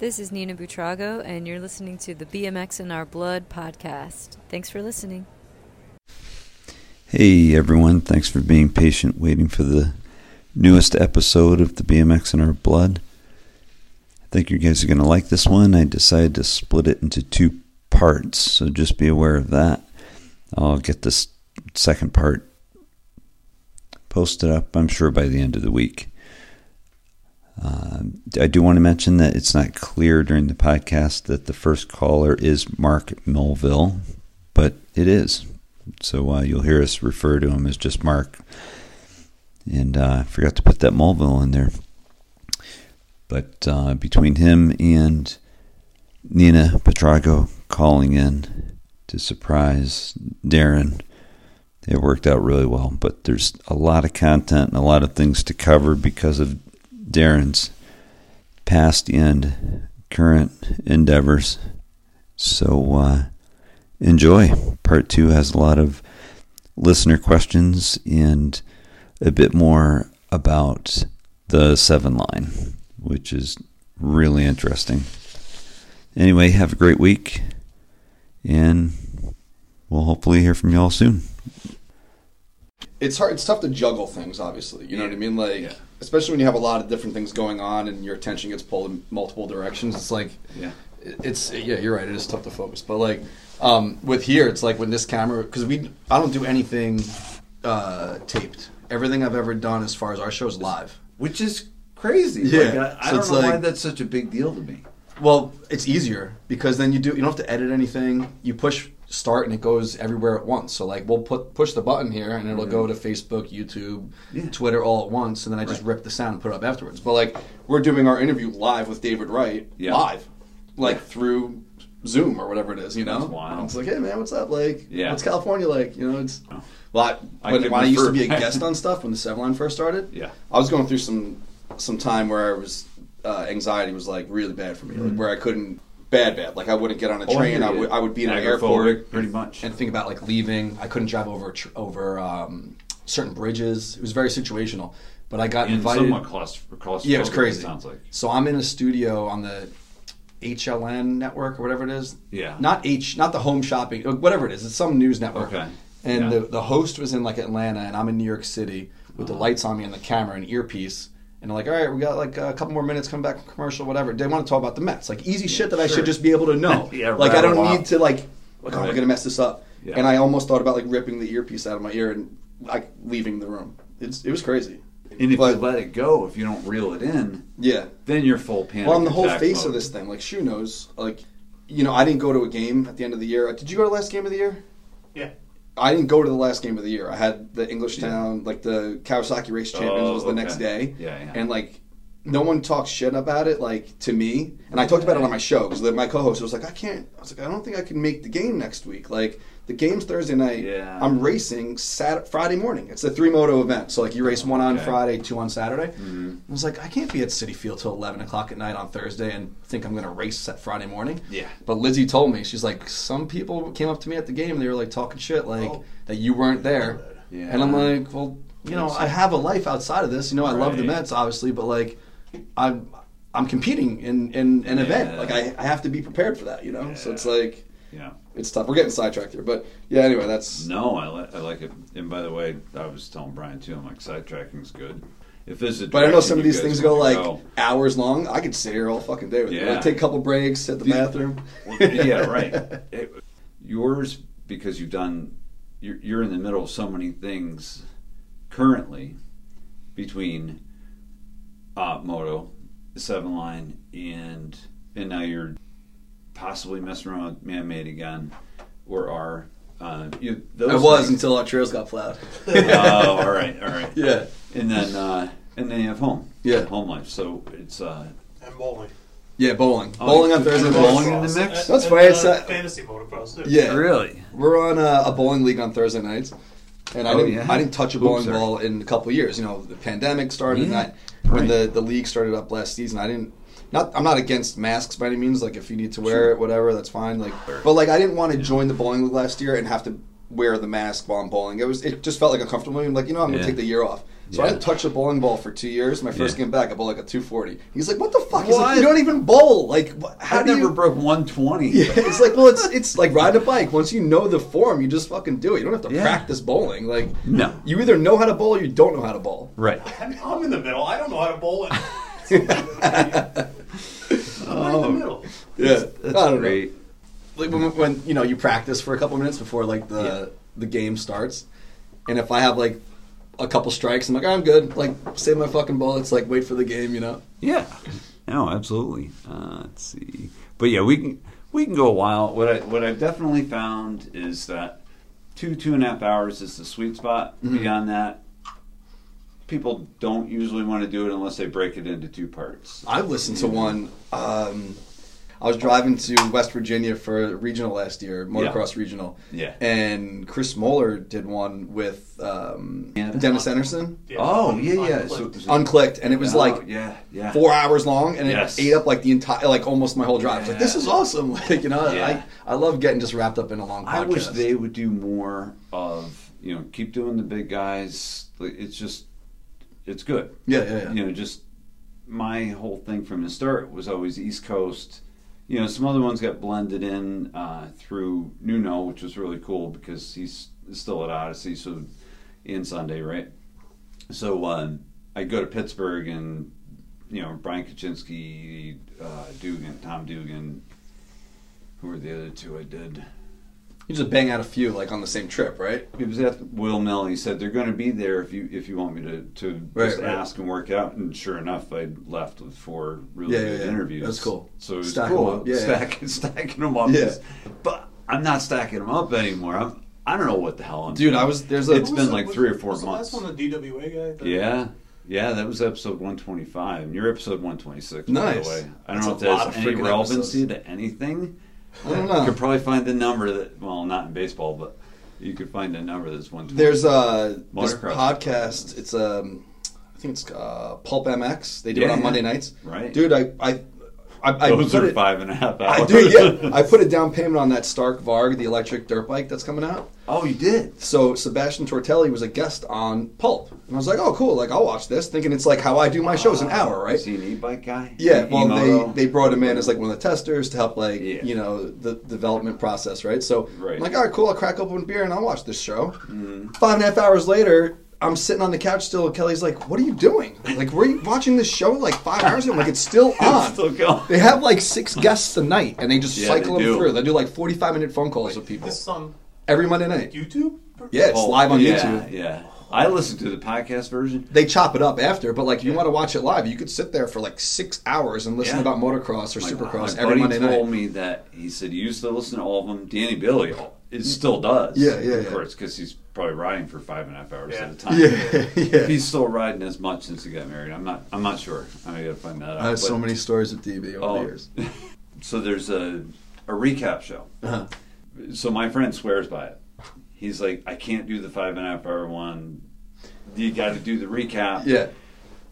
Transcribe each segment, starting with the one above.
This is Nina Buitrago, and you're listening to the BMX in Our Blood podcast. Thanks for listening. Hey everyone, thanks for being patient waiting for the newest episode of the BMX in Our Blood. I think you guys are going to like this one. I decided to split it into two parts, so just be aware of that. I'll get this second part posted up, I'm sure, by the end of the week. Uh, I do want to mention that it's not clear during the podcast that the first caller is Mark Mulville, but it is. So uh, you'll hear us refer to him as just Mark. And uh, I forgot to put that Mulville in there. But uh, between him and Nina Buitrago calling in to surprise Darren, it worked out really well. But there's a lot of content and a lot of things to cover because of Darren's past and current endeavors. So uh, enjoy. Part two has a lot of listener questions and a bit more about the seven line, which is really interesting. Anyway, have a great week, and we'll hopefully hear from y'all soon. it's hard. It's tough to juggle things. Obviously, you know what I mean. Like, especially when you have a lot of different things going on and your attention gets pulled in multiple directions. It's like, Yeah. it's yeah, you're right. It is tough to focus. But like, um, with here, it's like when this camera, because we, I don't do anything uh, taped. Everything I've ever done as far as our show is live. Which is crazy. Yeah. Like, I, I So don't know why that's such a big deal to me. Well, it's easier because then you do you don't have to edit anything. You push start and it goes everywhere at once. So like we'll put push the button here and it'll go to Facebook, YouTube, Yeah. Twitter all at once, and then I just Right. rip the sound and put it up afterwards. But like we're doing our interview live with David Wright Yeah. live, like through Zoom or whatever it is. You know. It's like, hey man, what's up? Like, Yeah. what's California like? You know, it's. Oh. Well, I, I when, when I used to be a guest on stuff when the Seven Line first started, Yeah. I was going through some some time where I was uh, anxiety was like really bad for me, like where I couldn't bad bad. Like I wouldn't get on a Mm-hmm. Oh, I train. I would I would be in an airport pretty much. and think about like leaving. I couldn't drive over tr- over um, certain bridges. It was very situational. But I got And invited. somewhat claustro- claustrophobic. Yeah, it was crazy. It sounds like. So I'm in a studio on the HLN network or whatever it is. Yeah. Not H, not the home shopping, uh, whatever it is. It's some news network. Okay. And Yeah. the the host was in like Atlanta, and I'm in New York City with the lights on me and the camera and earpiece. And I'm like, all right, we got like a couple more minutes, come back from commercial, whatever. They want to talk about the Mets, like easy shit that I should just be able to know. Yeah, like I don't rattle need to like, like oh, Right. we're gonna mess this up. Yeah. And I almost thought about like ripping the earpiece out of my ear and like leaving the room. It's it was crazy. And if But- you let it go, if you don't reel it in, Yeah. then you're full panic. Well, I'm the whole face mode. of this thing. Like Shu knows. Like, you know, I didn't go to a game at the end of the year. Did you go to the last game of the year? Yeah. I didn't go to the last game of the year. I had the Englishtown, like the Kawasaki Race Champions Oh, was the next oh, day. Yeah, yeah. And like, no one talks shit about it. Like to me, and I talked about it on my show because my co-host was like, I can't. I was like, I don't think I can make the game next week. Like the game's Thursday night. Yeah. I'm racing Sat Friday morning. It's a three moto event. So like you race one on Okay. Friday, two on Saturday. Mm-hmm. I was like, I can't be at Citi Field till eleven o'clock at night on Thursday and think I'm going to race at Friday morning. Yeah. But Lizzie told me she's like, some people came up to me at the game and they were like talking shit like Oh. that you weren't there. Yeah. And I'm like, well, you know, I have a life outside of this. You know, I love the Mets obviously, but like, I'm I'm competing in in an event. Like I, I have to be prepared for that. You know, so it's like Yeah. It's tough. We're getting sidetracked here, but yeah. Anyway, that's No, I, li- I like it. And by the way, I was telling Brian too. I'm like sidetracking's good. If this is, a But I know some of these things go like go- hours long. I could sit here all fucking day with you. Yeah. Like, take a couple breaks, in the bathroom. yeah, right. It- yours because you've done. You're, you're in the middle of so many things currently between uh, moto, the seven line, and and now you're possibly messing around with man made again, or are. Uh, you, those I was things- until our trails got plowed. oh, all right, all right. yeah. And then uh, and then you have home. Yeah. Home life. So it's uh, And bowling. Yeah, bowling. Oh, bowling you on put Thursday. bowling in the mix? That's And, funny, it's, uh, uh, fantasy motocross too. Yeah. really We're on a, a bowling league on Thursday nights, and I Oh, didn't yeah? I didn't touch a bowling sorry. ball in a couple of years. You know, the pandemic started, Yeah. and I, when Right. the the league started up last season, I didn't. Not, I'm not against masks by any means. Like, if you need to wear Sure. it, whatever, that's fine. Like, but like, I didn't want to join the bowling league last year and have to wear the mask while I'm bowling. It was, it just felt like uncomfortable. I'm like, you know, I'm gonna Yeah. take the year off. So I didn't touch a bowling ball for two years. My first Yeah. game back, I bowled like a 240. He's like, "What the fuck?" He's like, "You don't even bowl. Like, wh- how I do never you?" broke 120. Yeah, it's like, well, it's it's like riding a bike. Once you know the form, you just fucking do it. You don't have to Yeah. practice bowling. Like, No. you either know how to bowl or you don't know how to bowl. Right. I'm, I'm in the middle. I don't know how to bowl it. I'm in the middle. Yeah, That's I don't know. great. like when, when you know you practice for a couple minutes before like the Yeah. the game starts, and if I have like a couple strikes, I'm like I'm good. Like save my fucking bullets. Like wait for the game. You know. Yeah. No, absolutely. Uh, let's see. But yeah, we can we can go a while. What I what I've definitely found is that two two and a half hours is the sweet spot. Mm-hmm. Beyond that, people don't usually want to do it unless they break it into two parts. I listened to one. Um, I was driving to West Virginia for a regional last year, motocross regional. Yeah. And Chris Moeller did one with um, Yeah. Dennis Anderson, Yeah. Oh yeah, yeah. unclicked. So, unclicked, and it was Oh, like yeah, yeah. four hours long, and it Yes. ate up like the entire, like almost my whole drive. I like, this is awesome. Like you know, Yeah. I I love getting just wrapped up in a long podcast. I wish they would do more of you know keep doing the big guys. It's just it's good. Yeah, yeah, yeah. You know, just my whole thing from the start was always East Coast. You know, some other ones got blended in uh, through Nuno, which was really cool because he's still at Odyssey, so in Sunday, right? So um, I go to Pittsburgh and you know Brian Kachinsky, uh, Dugan, Tom Dugan. Who were the other two I did? You just bang out a few like on the same trip, right? It was at Wheel Mill. He said they're going to be there if you if you want me to to Right, just right. ask and work out. And sure enough, I left with four really Yeah, yeah, good yeah. interviews. That's cool. So it was Stack 'em cool. up. Yeah, yeah. stacking stacking them up. Yeah. But I'm not stacking them up anymore. I'm I don't know what the hell I'm. Dude, doing. I was there's a It's What been the- like was- three or four was months. The last one, the DWA guy. Yeah. Yeah, that was episode 125, and you're episode 126. By Nice. the way, I don't That's know if lot there's of any relevancy episodes. to anything. I don't You know. could probably find the number that, well, not in baseball, but you could find a number that's one. There's a this podcast. It's um I think it's uh, Pulp MX. They do it on. Monday nights. Right. Dude, I I I, I Those put are it, five and a half hours. I do, yeah. I put a down payment on that Stark Varg, the electric dirt bike that's coming out. oh, you did? So Sebastian Tortelli was a guest on Pulp, and I was like, "Oh, cool! Like I'll watch this." Thinking it's like how I do my shows, an hour, right? Is he an e-bike guy? Yeah, well, E-moto? they they brought him in as like one of the testers to help like Yeah. you know the development process, right? So Right. I'm like, all right, cool. I'll crack open a beer and I'll watch this show. Mm-hmm. Five and a half hours later, I'm sitting on the couch still. Kelly's like, "What are you doing? Like, were you watching this show like five hours ago? I'm like, it's still on. Still going. They have like six guests a night, and they just Yeah, cycle they them do. through. They do like 45 minute phone calls with people This is on every Monday night. YouTube. Yeah, it's Oh, live on yeah, YouTube. Yeah, I listened to the podcast version. They chop it up after, but like if you want to watch it live, you could sit there for like six hours and listen Yeah. about motocross or My- supercross my every buddy Monday told night. me that he said he used to listen to all of them. Danny Billy, it still does. Yeah, yeah, Of yeah. course, because he's probably riding for five and a half hours Yeah. at a time. Yeah, If he's still riding as much since he got married, I'm not. I'm not sure. I gotta find that out. I have so many stories with DB over Oh. the years. So there's a a recap show. Uh-huh. So my friend swears by it. He's like, I can't do the five and a half hour one. You got to do the recap. Yeah,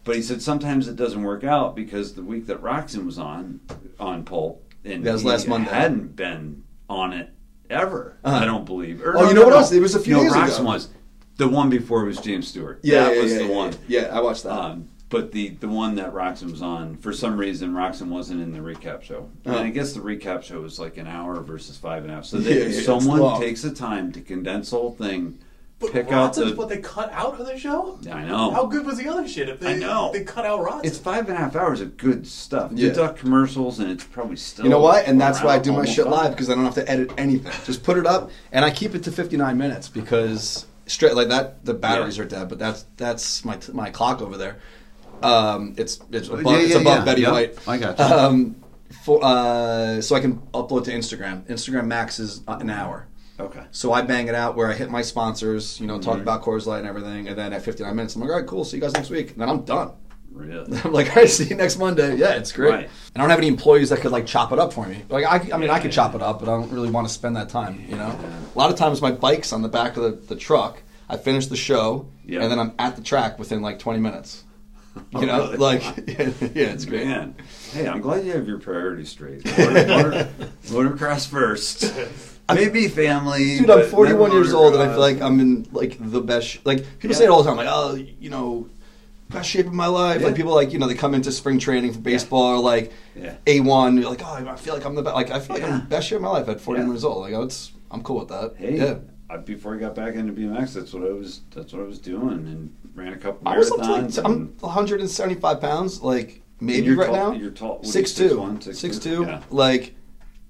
But he said sometimes it doesn't work out because the week that Roczen was on on Pulp and That was he last Monday. hadn't been on it ever. Uh-huh. I don't believe. Or Oh, you know what else? It was a few no, days Roczen ago. was the one before was James Stewart. yeah, that yeah, was yeah, the yeah, one. Yeah, I watched that. Um, but the the one that Roczen was on, for some reason, Roczen wasn't in the recap show. And Oh. I guess the recap show was like an hour versus five and a half. So yeah, someone takes the time to condense the whole thing, But pick out Roczen's the. what they cut out of the show. I know. How good was the other shit? If they, I know. they cut out Rotson. It's five and a half hours of good stuff. Yeah. You duck commercials, and it's probably still. you know what? And that's why I do my shit up. live because I don't have to edit anything. Just put it up, and I keep it to 59 minutes because straight like that, the batteries Yeah. are dead. But that's that's my my clock over there. Um, it's it's above, Yeah, it's above yeah. Betty Yep, White. I got you. Um, for uh, so I can upload to Instagram. Instagram max is an hour. Okay. So I bang it out where I hit my sponsors, you know, talk Mhm. about Coors Light and everything, and then at 59 minutes, I'm like, all right, cool, see you guys next week. And then I'm done. Really? I'm like, all right, see you next Monday. Yeah, it's great. Right. And I don't have any employees that could like chop it up for me. Like, I, I mean, I could chop it up, but I don't really want to spend that time, you know? A lot of times my bike's on the back of the, the truck. I finish the show, Yeah. and then I'm at the track within like 20 minutes. You Oh, know, really? like, yeah, it's great. Man, hey, I'm glad you have your priorities straight. Motor, motor, motocross first, maybe family. Dude, I'm 41 years old, and I feel like I'm in like the best. Sh- like people say it all the time, like, oh, you know, best shape of my life. Yeah. Like people like you know they come into spring training for baseball or like Yeah. a one. You're like, oh, I feel like I'm the best. Like I feel like I'm the best shape of my life at 41 Yeah. years old. Like oh, it's I'm cool with that. Hey, yeah. I, before I got back into BMX, that's what I was. That's what I was doing, and ran a couple I was like I'm 175 pounds, like maybe right tall- now. you're tall- what are two, 6'1", 6'2"? six two. Yeah. Like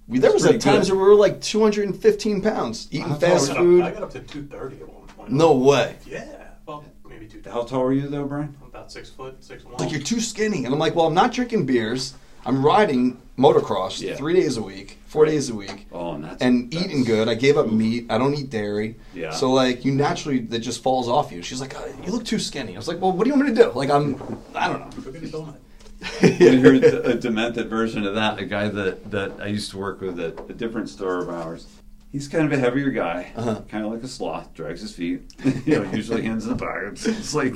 we, there was at times good. where we were like 215 pounds, eating I fast got up- food. I got up to 230 at one point. No way. Yeah. Well, maybe 230. How tall are you though, Brian? I'm about six foot, six one. Like you're too skinny, and I'm like, well, I'm not drinking beers. I'm riding motocross Yeah. three days a week, four days a week. Oh, and that's and that's- eating good. I gave up meat. I don't eat dairy. Yeah. So like you naturally that just falls off you. She's like, uh, you look too skinny. I was like, well, what do you want me to do? Like I'm, I don't know. Go get a. You heard a demented version of that. A guy that, that I used to work with at a different store of ours. He's kind of a heavier guy, Uh-huh. kind of like a sloth, drags his feet. you know, usually hands in the pockets. It's like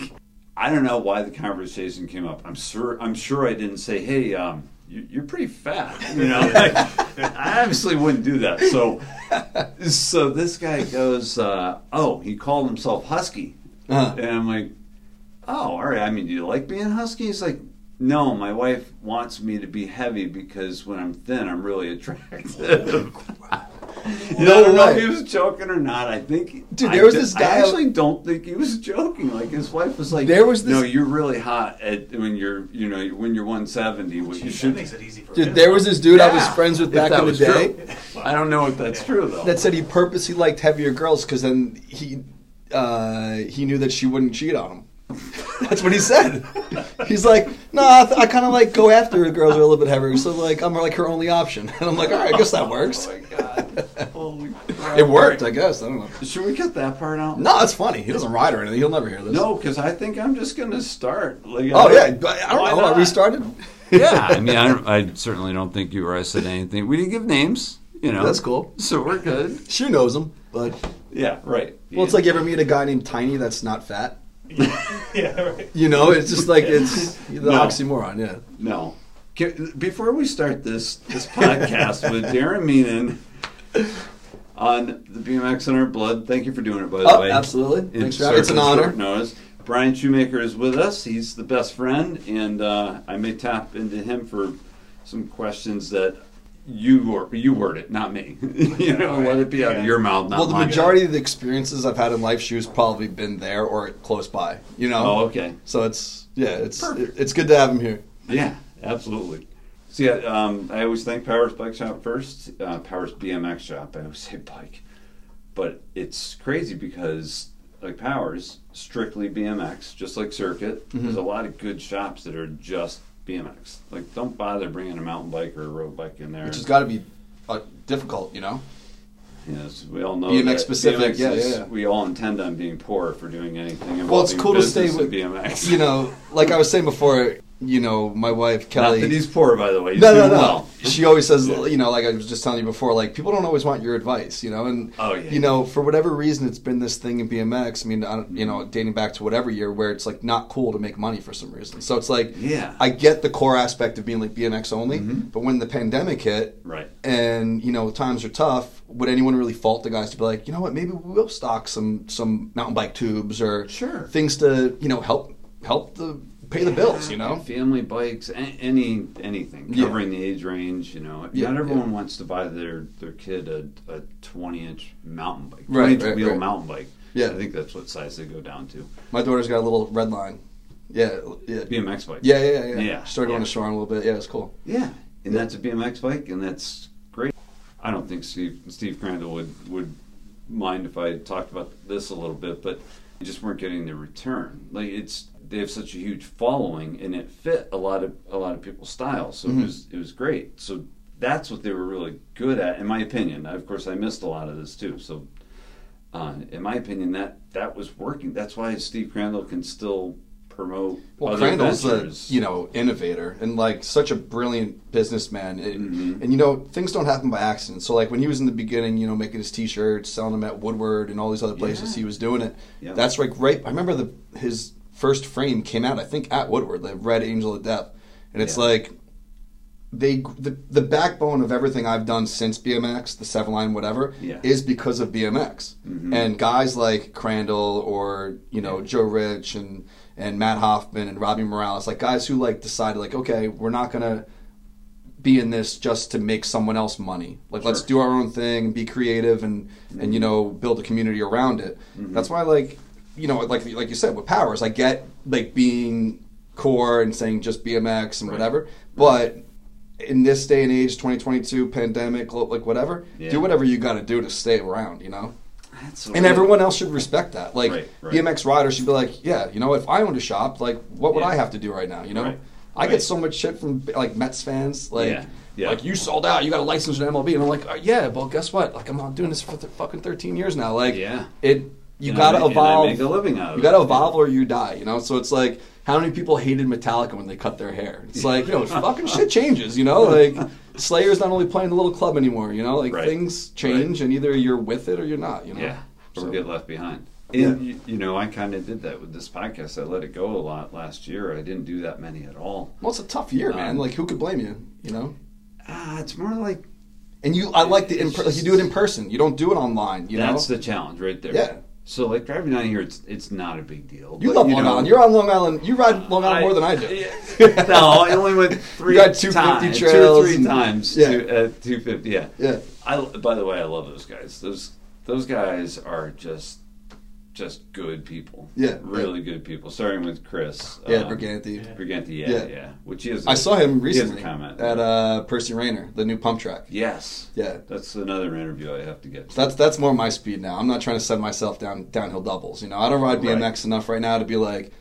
I don't know why the conversation came up. I'm sure I'm sure I didn't say, "Hey, um, you, you're pretty fat." You know, like, I obviously wouldn't do that. So, so this guy goes, uh, "Oh, he called himself Husky," Uh-huh. and I'm like, "Oh, all right. I mean, do you like being husky?" He's like, "No, my wife wants me to be heavy because when I'm thin, I'm really attractive." You know, I don't know if he was joking or not. I think, Dude, I there was d- this guy. I actually don't think he was joking. Like his wife was like, There was this- No, you're really hot at when you're, you know, when you're 170. What you should makes it easy for Dude, him. there was this dude I was friends with back in the day true. I don't know if that's true though. that said he purposely liked heavier girls because then he uh, he knew that she wouldn't cheat on him. That's what he said. He's like, no, I, th- I kind of like go after girls who are a little bit heavier, so like I'm like her only option. And I'm like, all right, I guess that oh works. Oh my god! Holy crap. It worked, I guess. I don't know. Should we cut that part out? No, it's funny. He doesn't ride or anything. He'll never hear this. No, because I think I'm just gonna start. Like, Oh I- yeah, but I don't why know. Are we started? yeah, I mean, I, don't- I certainly don't think you or I said anything. We didn't give names, you know. That's cool. So we're good. She knows him, but Yeah, right. well, it's like you ever meet a guy named Tiny that's not fat. yeah, right. You know, it's just like it's the No. oxymoron. Yeah. No. Can- Before we start this this podcast with Darren Meenan on the BMX in our blood, thank you for doing it. By the Oh, way, absolutely. Thanks for it's an honor. Notice. Brian Shoemaker is with us. He's the best friend, and uh, I may tap into him for some questions that you wor- you word it, not me. you know, let it be out of your mouth, not well, the mine. majority of the experiences I've had in life, shoes probably been there or close by. You know. Oh, okay. So it's yeah, it's Perfect. it's good to have him here. Yeah, absolutely. So yeah, um, I always think Powers Bike Shop first. Uh, Powers BMX Shop. I always say bike, but it's crazy because like Powers strictly BMX, just like Circuit. Mm-hmm. There's a lot of good shops that are just BMX. Like, don't bother bringing a mountain bike or a road bike in there. Which has got to be uh, difficult, you know. yes, we all know BMX specific, BMX yeah, is- yeah, yeah. We all intend on being poor for doing anything. Well, it's cool to stay with BMX. You know, like I was saying before, you know, my wife Kelly. Not that he's poor, by the way. He's no, no, no. well. She always says, Yeah. you know, like I was just telling you before, like people don't always want your advice, you know, and Oh, yeah. you know, for whatever reason, it's been this thing in BMX. I mean, I you know, dating back to whatever year, where it's like not cool to make money for some reason. So it's like, Yeah. I get the core aspect of being like BMX only, Mhm. but when the pandemic hit, Right. and you know times are tough, would anyone really fault the guys to be like, you know what, maybe we will stock some some mountain bike tubes or Sure. things to you know help help the pay the bills, you know? family bikes, any anything Yeah. covering the age range. You know, Yeah, not everyone yeah. wants to buy their their kid a, a twenty inch mountain bike, Right, twenty inch right, wheel right. mountain bike. Yeah. I think that's what size they go down to. My daughter's got a little Redline. Yeah, yeah. BMX bike. Yeah, yeah, yeah. yeah. Yeah, Started going yeah. to shore a little bit. Yeah, it's cool. yeah, and that's a BMX bike, and that's great. I don't think Steve Steve Crandall would would mind if I talked about this a little bit, but they just weren't getting the return. Like it's they have such a huge following, and it fit a lot of a lot of people's styles, so Mhm. it was it was great. So that's what they were really good at, in my opinion. Of course, I missed a lot of this too. So, uh, in my opinion, that that was working. That's why Steve Crandall can still promote Well, other Crandall's a you know innovator and like such a brilliant businessman, It- Mhm. and you know things don't happen by accident. So like when he was in the beginning, you know, making his T-shirts, selling them at Woodward and all these other places, Yeah. he was doing it. Yeah. That's like right. I remember the his first frame came out, I think, at Woodward, the Red Angel of Death, and it's Yeah. like they the, the backbone of everything I've done since BMX, the seven line, whatever, Yeah. is because of BMX. Mm-hmm. And guys like Crandall or you know Joe Rich and and Matt Hoffman and Robbie Morales, like guys who like decided like, okay, we're not gonna be in this just to make someone else money. Like let's do our own thing, be creative, and and mm-hmm. you know build a community around it. Mm-hmm. That's why like you know like like you said with powers, I get like being core and saying just BMX and whatever, but in this day and age, 2022 pandemic, like whatever, Yeah. do whatever you got to do to stay around. You know. That's And everyone else should respect that. Like Right, right. BMX riders should be like, yeah, you know, if I owned a shop, like, what would Yeah. I have to do right now? You know, Right, I right. get so much shit from like Mets fans, like, Yeah, yeah. like you sold out, you got a license in MLB, and I'm like, uh, yeah, well, guess what? Like, I'm not doing this for th- fucking 13 years now. Like, Yeah. it, you And got to make- I evolve. make a living out of you got to evolve or you die. You know, so it's like. How many people hated Metallica when they cut their hair? It's like, you know, fucking shit changes, you know? Like, Slayer's not only playing the little club anymore, you know? Like, Right. things change, and either you're with it or you're not, you know? Yeah, or So- get left behind. Yeah. And you, you know, I kind of did that with this podcast. I let it go a lot last year. I didn't do that many at all. Well, it's a tough year, man. Um, Like, who could blame you? You know. Ah, it's more like And you, I like the like you do it in person. You don't do it online. You know. that's know. the challenge right there. Yeah. So like driving down here, it's it's not a big deal. you but, love Long know, Island. You're on Long Island. You ride Long Island more than I do. No, I only went three got 250 times, two or three times. Yeah. to, uh, two fifty. Yeah. Yeah. I by the way, I love those guys. Those those guys are just just good people. Yeah, really good people. Starting with Chris. Yeah, um, Briganti. Briganti, yeah, Yeah. yeah, Which is. I saw him he has a recently comment at uh, Percy Rayner, the new pump track. Yes. Yeah. That's another interview I have to get. To. That's that's more my speed now. I'm not trying to send myself down downhill doubles. You know, I don't ride BMX Right. enough right now to be like.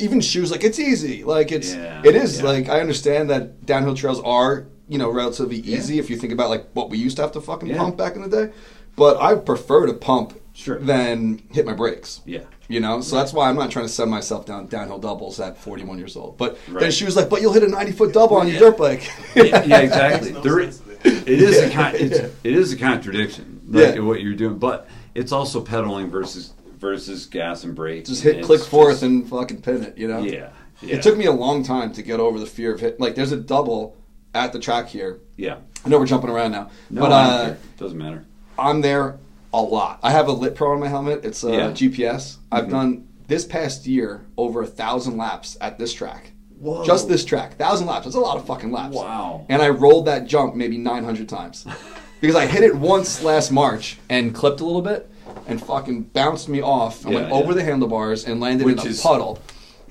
Even shoes, like it's easy. Like it's, Yeah, it is. yeah. Like I understand that downhill trails are, you know, relatively easy if you think about like what we used to have to fucking Yeah. pump back in the day. But I prefer to pump Sure. than hit my brakes. Yeah. You know, so that's why I'm not trying to send myself down downhill doubles at 41 years old. But then she was like, "But you'll hit a 90 foot double on your Yeah. dirt bike." yeah, yeah, exactly. No There- sense to it is a con- it's, it is a contradiction, like Yeah. what you're doing, but it's also pedaling versus versus gas and brake. just hit click forth just- and fucking pin it. You know. yeah, yeah. It took me a long time to get over the fear of hit. Like, there's a double at the track here. yeah. I know we're jumping around now, No, but uh, care. doesn't matter. I'm there a lot. I have a Lit Pro on my helmet. It's a Yeah. GPS. I've Mhm. done this past year over a thousand laps at this track. Whoa. Just this track, thousand laps. That's a lot of fucking laps. Wow. And I rolled that jump maybe 900 times because I hit it once last March and clipped a little bit and fucking bounced me off. and Yeah, went yeah. over the handlebars and landed Which in a is puddle.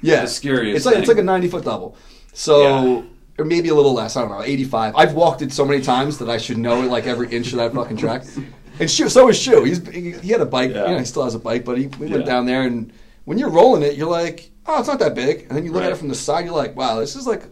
Yeah, scariest It's like it's like a 90 foot double. So. Or maybe a little less. I don't know. 85. I've walked it so many times that I should know like every inch of that fucking track. And Shu, so was Shu. He's he, he had a bike. Yeah. You know, he still has a bike, but he, we went down there and when you're rolling it, you're like, oh, it's not that big. And then you look at it from the side, you're like, wow, this is like,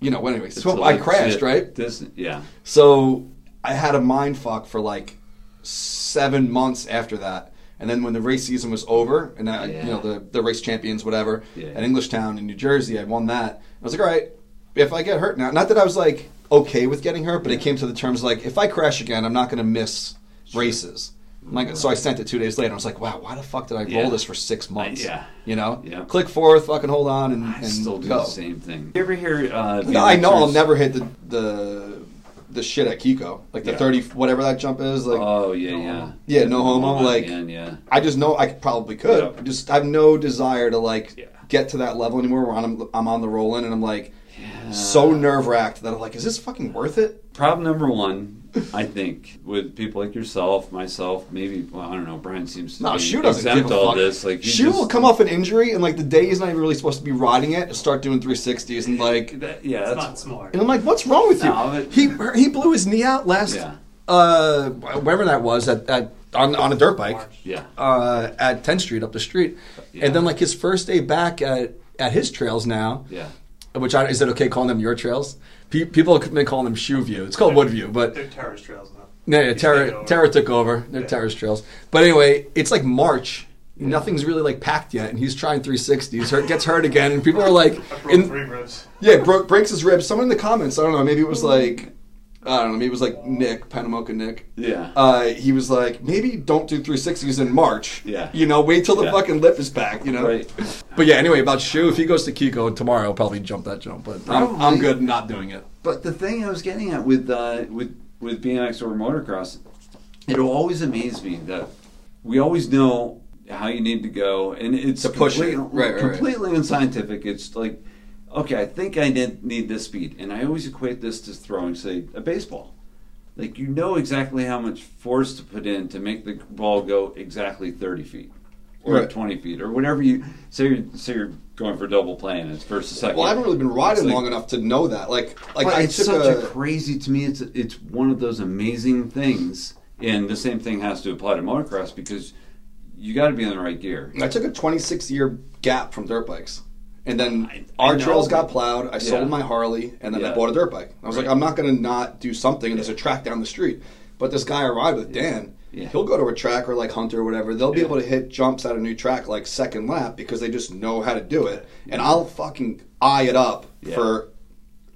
you know. Anyway, It's so I crashed, right? Distance. Yeah. So I had a mind fuck for like seven months after that. And then when the race season was over, and I, Yeah. you know the the race champions, whatever, Yeah. at Englishtown in New Jersey, I won that. I was like, all right, if I get hurt now, not that I was like okay with getting hurt, but it came to the terms like if I crash again, I'm not going to miss races. Like, so I sent it two days later. I was like, wow, why the fuck did I Yeah. roll this for six months? yeah. you know, Yeah. click forth, fucking hold on, and, I and still do go. the same thing. You ever hear? Uh, No, I know I'll never hit the the the shit at Kiko, like the Yeah. thirty whatever that jump is. Like, Oh yeah, yeah. Yeah, no homo, like- man, yeah. I just know I probably could. Yeah. I just I have no desire to like Yeah. get to that level anymore. Where I'm I'm on the roll in and I'm like Yeah. so nerve wracked that I'm like, is this fucking worth it? Problem number one, I think, with people like yourself, myself, maybe. Well, I don't know. Brian seems to No, be Shu doesn't exempt give a all fuck. this. Like he Shu just- will come off an injury and like the day he's not even really supposed to be riding it, start doing 360s and like. That, yeah, It's that's not smart. And I'm like, what's wrong with you? No, but- he he blew his knee out last, Yeah. uh, wherever that was at, at on on a dirt bike. March. yeah. uh, at 10th Street up the street. Yeah. And then like his first day back at, at his trails now, Yeah. which I, is it okay calling them your trails? Pe- people have been calling them Shoe View. It's called Woodview, but They're terrorist trails now. no, yeah, Terra. Terra took over. They're Yeah. terrace trails. But anyway, it's like March. Nothing's really like packed yet, and he's trying 360s. Hurt, gets hurt again, and people are like, I broke in, three ribs. yeah, broke, breaks his ribs. Someone in the comments, I don't know, maybe it was hmm. like, I don't know, maybe it was like Nick, Panamoka Nick. Yeah. Uh, he was like, maybe don't do 360s in March. Yeah. You know, wait till the Yeah. fucking lip is back, you know? Right. But yeah, anyway, about Shu, if he goes to Kiko tomorrow, I'll probably jump that jump. But I'm, I'm good not doing it. but the thing I was getting at with uh, with with BMX or motocross, it'll always amaze me that we always know how you need to go, and it's To push it. completely, Right, right, right. completely unscientific. It's like, okay, I think I need, need this speed, and I always equate this to throwing, say, a baseball. Like you know exactly how much force to put in to make the ball go exactly thirty feet or Right. twenty feet or whatever you say. You're, say you're going for double play and it's first to second. Well, I haven't really been riding like- long enough to know that. Like, like I it's took such a, a, crazy to me. It's it's one of those amazing things, and the same thing has to apply to motocross because you got to be in the right gear. I took a 26 year gap from dirt bikes. And then I- I our know, trails got plowed. I Yeah. sold my Harley, and then I bought a dirt bike. I was Right. like, I'm not going to not do something. And there's a track down the street. But this guy I ride with, Dan, Yeah. he'll go to a track or like Hunter or whatever. They'll be Yeah. able to hit jumps at a new track like second lap because they just know how to do it. And I'll fucking eye it up Yeah. for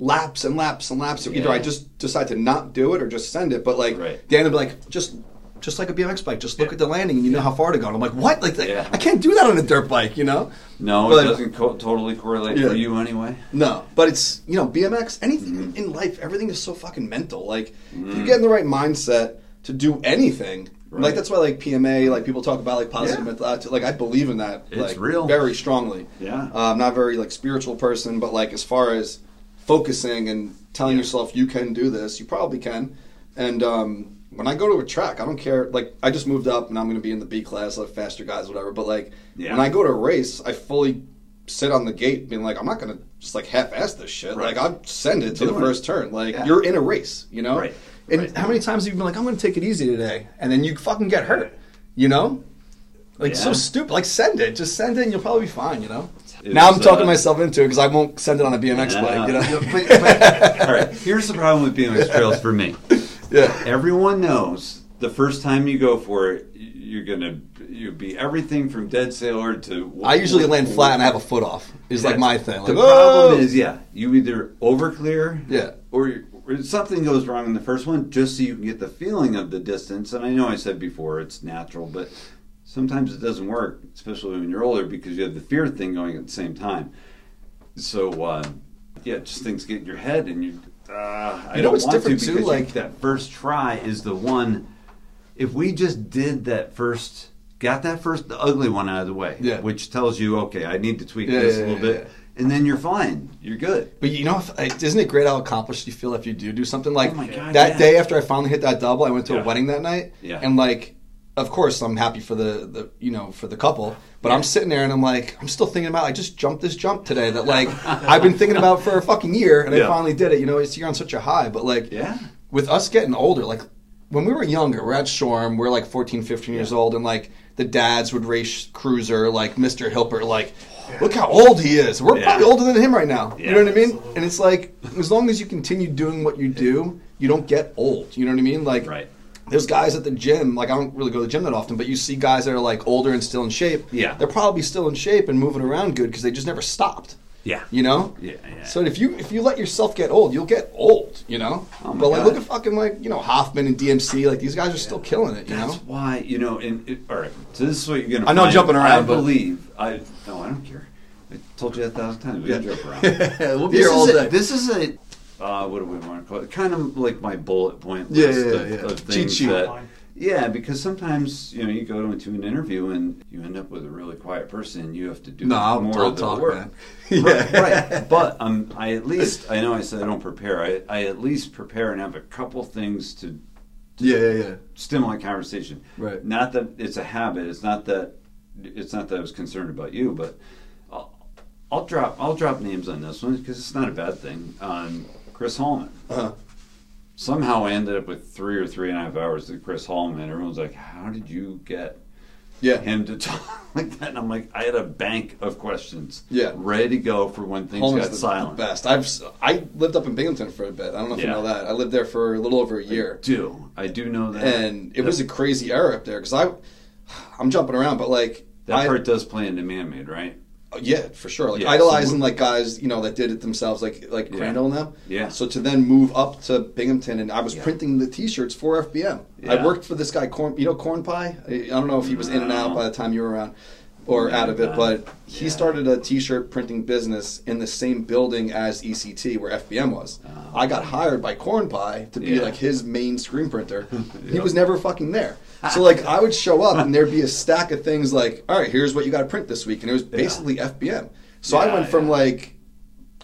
laps and laps and laps. Either Yeah. I just decide to not do it or just send it. But like Right. Dan will be like, just just like a BMX bike, just look at the landing and you know how far to go. And I'm like, what? Like, Yeah. I can't do that on a dirt bike, you know? No, But- it doesn't co- totally correlate Yeah. for you anyway. No, but it's you know BMX. Anything Mm-hmm. in life, everything is so fucking mental. Like if you get in the right mindset to do anything, Right. like that's why like PMA, like people talk about like positive Yeah. mental. Like I believe in that. It's like, real. very strongly. Yeah. uh, I'm not a very like spiritual person, but like as far as focusing and telling Yeah. yourself you can do this, you probably can. And um, when I go to a track, I don't care. Like I just moved up and I'm going to be in the B class, like faster guys, whatever. But like Yeah. when I go to a race, I fully sit on the gate, being like, I'm not going to just like half-ass this shit. Right. Like I send it to the Doing it. first turn. Like Yeah. you're in a race, you know. Right. And Right. how many times have you been like, I'm going to take it easy today, and then you fucking get hurt, you know? Like so stupid. Like send it, just send it, and you'll probably be fine, you know. It now is, I'm talking uh, myself into it because I won't send it on a BMX Yeah. bike, you know. But- but- all right, here's the problem with BMX trails for me. Yeah. Everyone knows the first time you go for it, you're gonna you be everything from dead sailor to. I usually land flat and I have a foot off. Is like my thing. the problem "Oh!" is, yeah, you either over clear, Yeah. or, or something goes wrong in the first one, just so you can get the feeling of the distance. And I know I said before it's natural, but sometimes it doesn't work, especially when you're older, because you have the fear thing going at the same time. So uh, yeah, just things get in your head, and you. Uh, I You know don't what's want different to too, like- that first try is the one. If we just did that first, got that first the ugly one out of the way, Yeah. which tells you, okay, I need to tweak Yeah, this yeah, a little bit, and then you're fine, you're good. But you know, if, isn't it great how accomplished you feel if you do do something like Oh God, that day after I finally hit that double? I went to a wedding that night, Yeah. and like, of course, I'm happy for the, the you know for the couple, but I'm sitting there and I'm like, I'm still thinking about I just jumped this jump today that like I've been thinking about for a fucking year, and I finally did it. You know, it's you're on such a high, but like Yeah. with us getting older, like when we were younger, we're at Shoreham, we're like 14, 15 years Yeah. old, and like the dads would race cruiser, like Mr. Hilper, like, look how old he is. We're Yeah. probably older than him right now. you know what I mean? absolutely. And it's like, as long as you continue doing what you do, you don't get old. You know what I mean? Like, Right. There's guys at the gym, like I don't really go to the gym that often, but you see guys that are like older and still in shape. Yeah. They're probably still in shape and moving around good because they just never stopped. Yeah. You know? Yeah, yeah. So if you if you let yourself get old, you'll get old, you know? Oh my but like God. look at fucking like, you know, Hoffman and DMC, like these guys are still killing it, you That's know? why you know. and it, all right, so this is what you're gonna. I know I'm find. jumping around, I but- believe. I no, I don't care. I told you that a thousand times. We can jump around. we'll be this here all is day. A, this is a. Uh, what do we want to call it? Kind of like my bullet point Yeah, list yeah, of, yeah. of Cheat things that. Yeah, because sometimes you know you go into an interview and you end up with a really quiet person. and You have to do no, I'll, more I'll of the talk, work. man. right, right. But um, I at least I know I said I don't prepare. I, I at least prepare and have a couple things to Yeah, yeah, yeah. stimulate conversation. Right. Not that it's a habit. It's not that it's not that I was concerned about you, but I'll, I'll drop I'll drop names on this one because it's not a bad thing. Um, Chris Hallman. Uh-huh. Somehow I ended up with three or three and a half hours with Chris Hallman. And everyone's like, "How did you get Yeah. him to talk like that?" And I'm like, I had a bank of questions, Yeah. ready to go for when things Holman's got the, silent. the best. I've I lived up in Binghamton for a bit. I don't know if you know that. I lived there for a little over a year. do I do know that? and it was a crazy era up there because I, I'm jumping around, but like that I, part does play into man made, right? Yeah, for sure. Like Yeah, idolizing so- like guys, you know, that did it themselves, like like Yeah. Crandall and them. Yeah. So to then move up to Binghamton, and I was Yeah. printing the T-shirts for FBM. I worked for this guy, Corn, you know, Corn Pie. I, I don't know if he was in and out by the time you were around. Or out of it, Yeah. but he Yeah. started a T-shirt printing business in the same building as ECT, where FBM was. Ah. I got hired by Corn Pie to be Yeah. like his main screen printer. He was never fucking there. So like I would show up and there'd be a stack of things like, all right, here's what you got to print this week, and it was basically FBM. So I went from yeah. like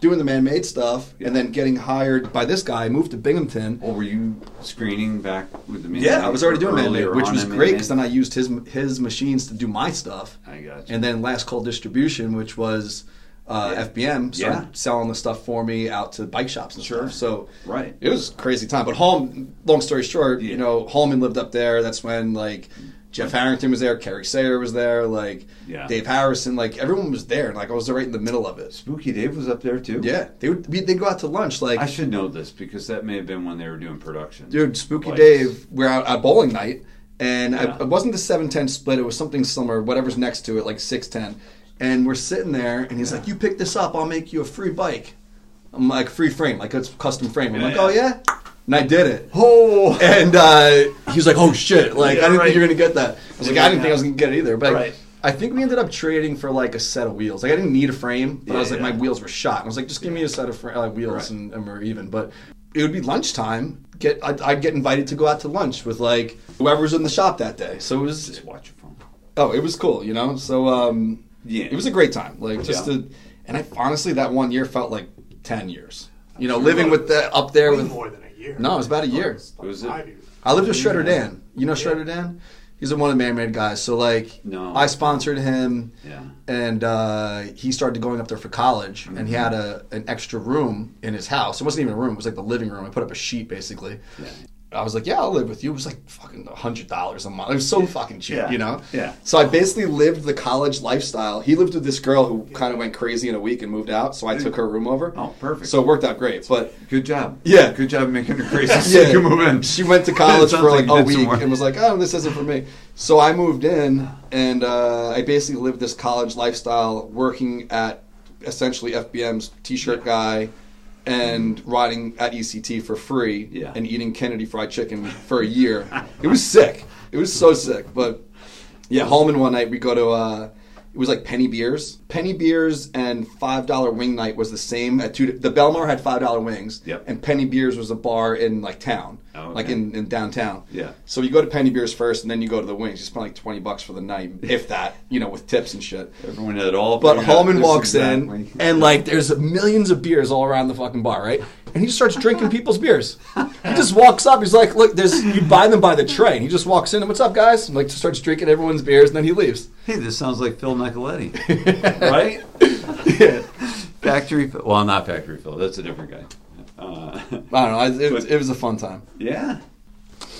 doing the man-made stuff Yeah. and then getting hired by this guy. I moved to Binghamton. Or were you screening back with the man? Yeah, I was already doing man-made, which was great because then I used his his machines to do my stuff. I got you. And then Last Call Distribution, which was uh, Yeah. FBM, started Yeah. selling the stuff for me out to bike shops and Sure. stuff. So Right. it was a crazy time. But Holm, long story short, Yeah. you know, Holman lived up there. That's when like Jeff Harrington was there, Kerry Sayer was there, like Yeah. Dave Harrison, like everyone was there, and like I was right in the middle of it. Spooky Dave was up there too. Yeah, they would we, they'd go out to lunch like I should know this because that may have been when they were doing production. dude, Spooky Like- Dave, we're out at bowling night, and Yeah. I, it wasn't the seven ten split. It was something similar, whatever's next to it, like six ten. And we're sitting there, and he's Yeah. like, "You pick this up, I'll make you a free bike." I'm like, "Free frame, like it's custom frame." I'm like. "Oh yeah," and I did it. Oh, And uh, he was like, "Oh shit!" Like Yeah, I didn't right. think you were gonna get that. I was like, "I didn't think I was gonna get it either." But Right. I think we ended up trading for like a set of wheels. Like I didn't need a frame, but I was like, yeah. my wheels were shot. And I was like, just give me a set of fr- uh, wheels Right. and, and we're even. But it would be lunchtime. Get I'd, I'd get invited to go out to lunch with like whoever's in the shop that day. So it was just watch your phone. oh, it was cool, you know. So um, Yeah. it was a great time. Like just Yeah. to, and I honestly that one year felt like ten years. You know, Sure. living with the up there with more than a year. No, it was about a year. Was it? Five years. I lived with Shredder Dan. You know Shredder Dan? He's a one of the man-made guys. So like, No. I sponsored him, Yeah. and uh, he started going up there for college, and he Mm-hmm. had a an extra room in his house. It wasn't even a room; it was like the living room. I put up a sheet basically. Yeah. I was like, "Yeah, I'll live with you." It was like fucking hundred dollars a month. It was so fucking cheap, Yeah. you know. Yeah. So I basically lived the college lifestyle. He lived with this girl who kind of went crazy in a week and moved out. So I took her room over. Oh, perfect. So it worked out great. But Good job. Yeah. Good job making her crazy so you move in. She went to college for like like, a week and was like, "Oh, this isn't for me." So I moved in, and uh, I basically lived this college lifestyle, working at essentially FBM's t-shirt guy, and riding at ECT for free, Yeah. and eating Kennedy Fried Chicken for a year. it was sick. It was so sick. But yeah, Holman one night we go to. Uh, it was like penny beers. Penny beers and five dollar wing night was the same at two. The Belmar had five dollar wings, Yep. and Penny Beers was a bar in like town, Oh, okay. like in, in downtown. Yeah. So you go to Penny Beers first, and then you go to the wings. You spend like twenty bucks for the night, if that, you know, with tips and shit. Everyone had all. But Holman walks exactly. in, and like there's millions of beers all around the fucking bar, right? And he just starts drinking people's beers. He just walks up. He's like, "Look, there's you buy them by the tray." And he just walks in and, "What's up, guys?" And like just starts drinking everyone's beers, and then he leaves. Hey, this sounds like Phil Nicoletti, right? yeah. Factory. Phil- Well, not Factory Phil. That's a different guy. Uh, I don't know. I, it, was, But- it was a fun time. yeah.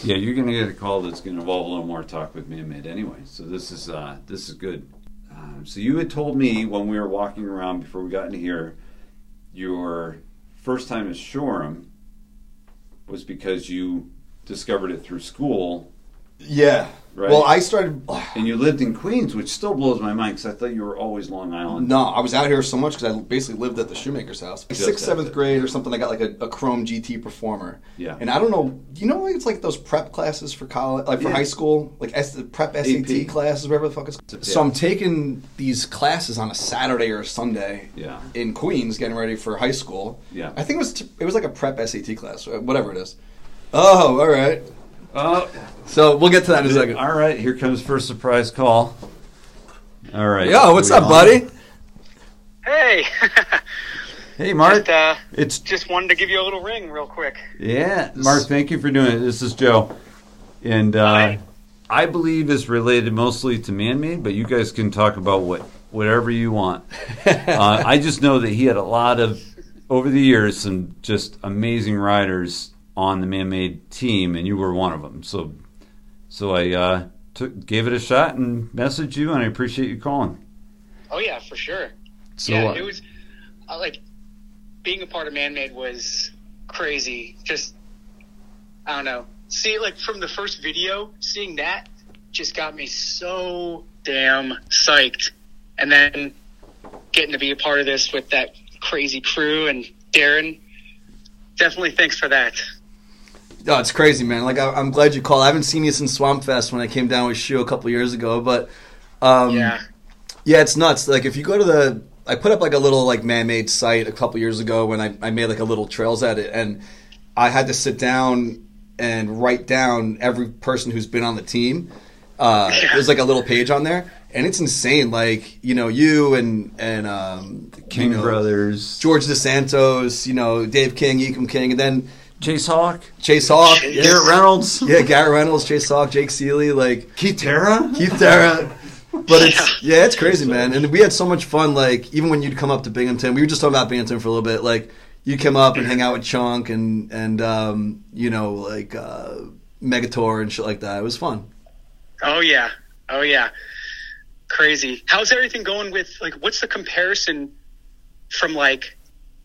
Yeah, you're gonna get a call that's gonna involve a little more talk with me and mid anyway. So this is uh, this is good. Um, so you had told me when we were walking around before we got in here, your first time at Shoreham was because you discovered it through school, Yeah. Right. Well, I started. and you lived in Queens, which still blows my mind because I thought you were always Long Island. No, I was out here so much because I basically lived at the shoemaker's house. Just Sixth, seventh it. grade or something. I got like a, a Chrome GT Performer. Yeah. And I don't know. You know, like it's like those prep classes for college, like for Yeah. high school, like S, prep SAT AP. classes, whatever the fuck it's. So I'm taking these classes on a Saturday or a Sunday. Yeah. In Queens, getting ready for high school. Yeah. I think it was t- it was like a prep SAT class, whatever it is. Oh, all right. Oh, So we'll get to that in a second. all right. Here comes first surprise call. All right. Yo, what's up, on? buddy? Hey, Hey, Mark. just, uh, it's just wanted to give you a little ring real quick. Yeah, Mark, thank you for doing it. This is Joe. And uh, Hi. I believe it's related mostly to man made, but you guys can talk about what whatever you want. uh, I just know that he had a lot of, over the years, some just amazing riders on the man made team, and you were one of them. So, so I uh, took, gave it a shot and messaged you, and I appreciate you calling. Oh yeah, for sure. So, yeah, uh, it was uh, like being a part of Man Made was crazy. Just I don't know. See, like from the first video, seeing that just got me so damn psyched. And then getting to be a part of this with that crazy crew and Darren. Definitely thanks for that. No, it's crazy, man. Like I, I'm glad you called. I haven't seen you since Swamp Fest when I came down with Shu a couple years ago, but um, Yeah. Yeah, it's nuts. Like if you go to the, I put up like a little like man-made site a couple years ago when I, I made like a little trails at it, and I had to sit down and write down every person who's been on the team. Uh, There's like a little page on there, and it's insane. Like you know, you and and um, King you know, Brothers, George DeSantos, you know, Dave King, Ekum King, and then Chase Hawk, Chase Hawk, Chase. Garrett Reynolds, yeah, Garrett Reynolds, Chase Hawk, Jake Seeley, like Keith Terra. Keith Terra. But it's yeah, it's crazy, man. And we had so much fun. Like even when you'd come up to Binghamton, we were just talking about Binghamton for a little bit. Like you come up and hang out with Chunk and and um, you know like uh, Megator and shit like that. It was fun. Oh yeah, oh yeah, crazy. How's everything going with like? What's the comparison from like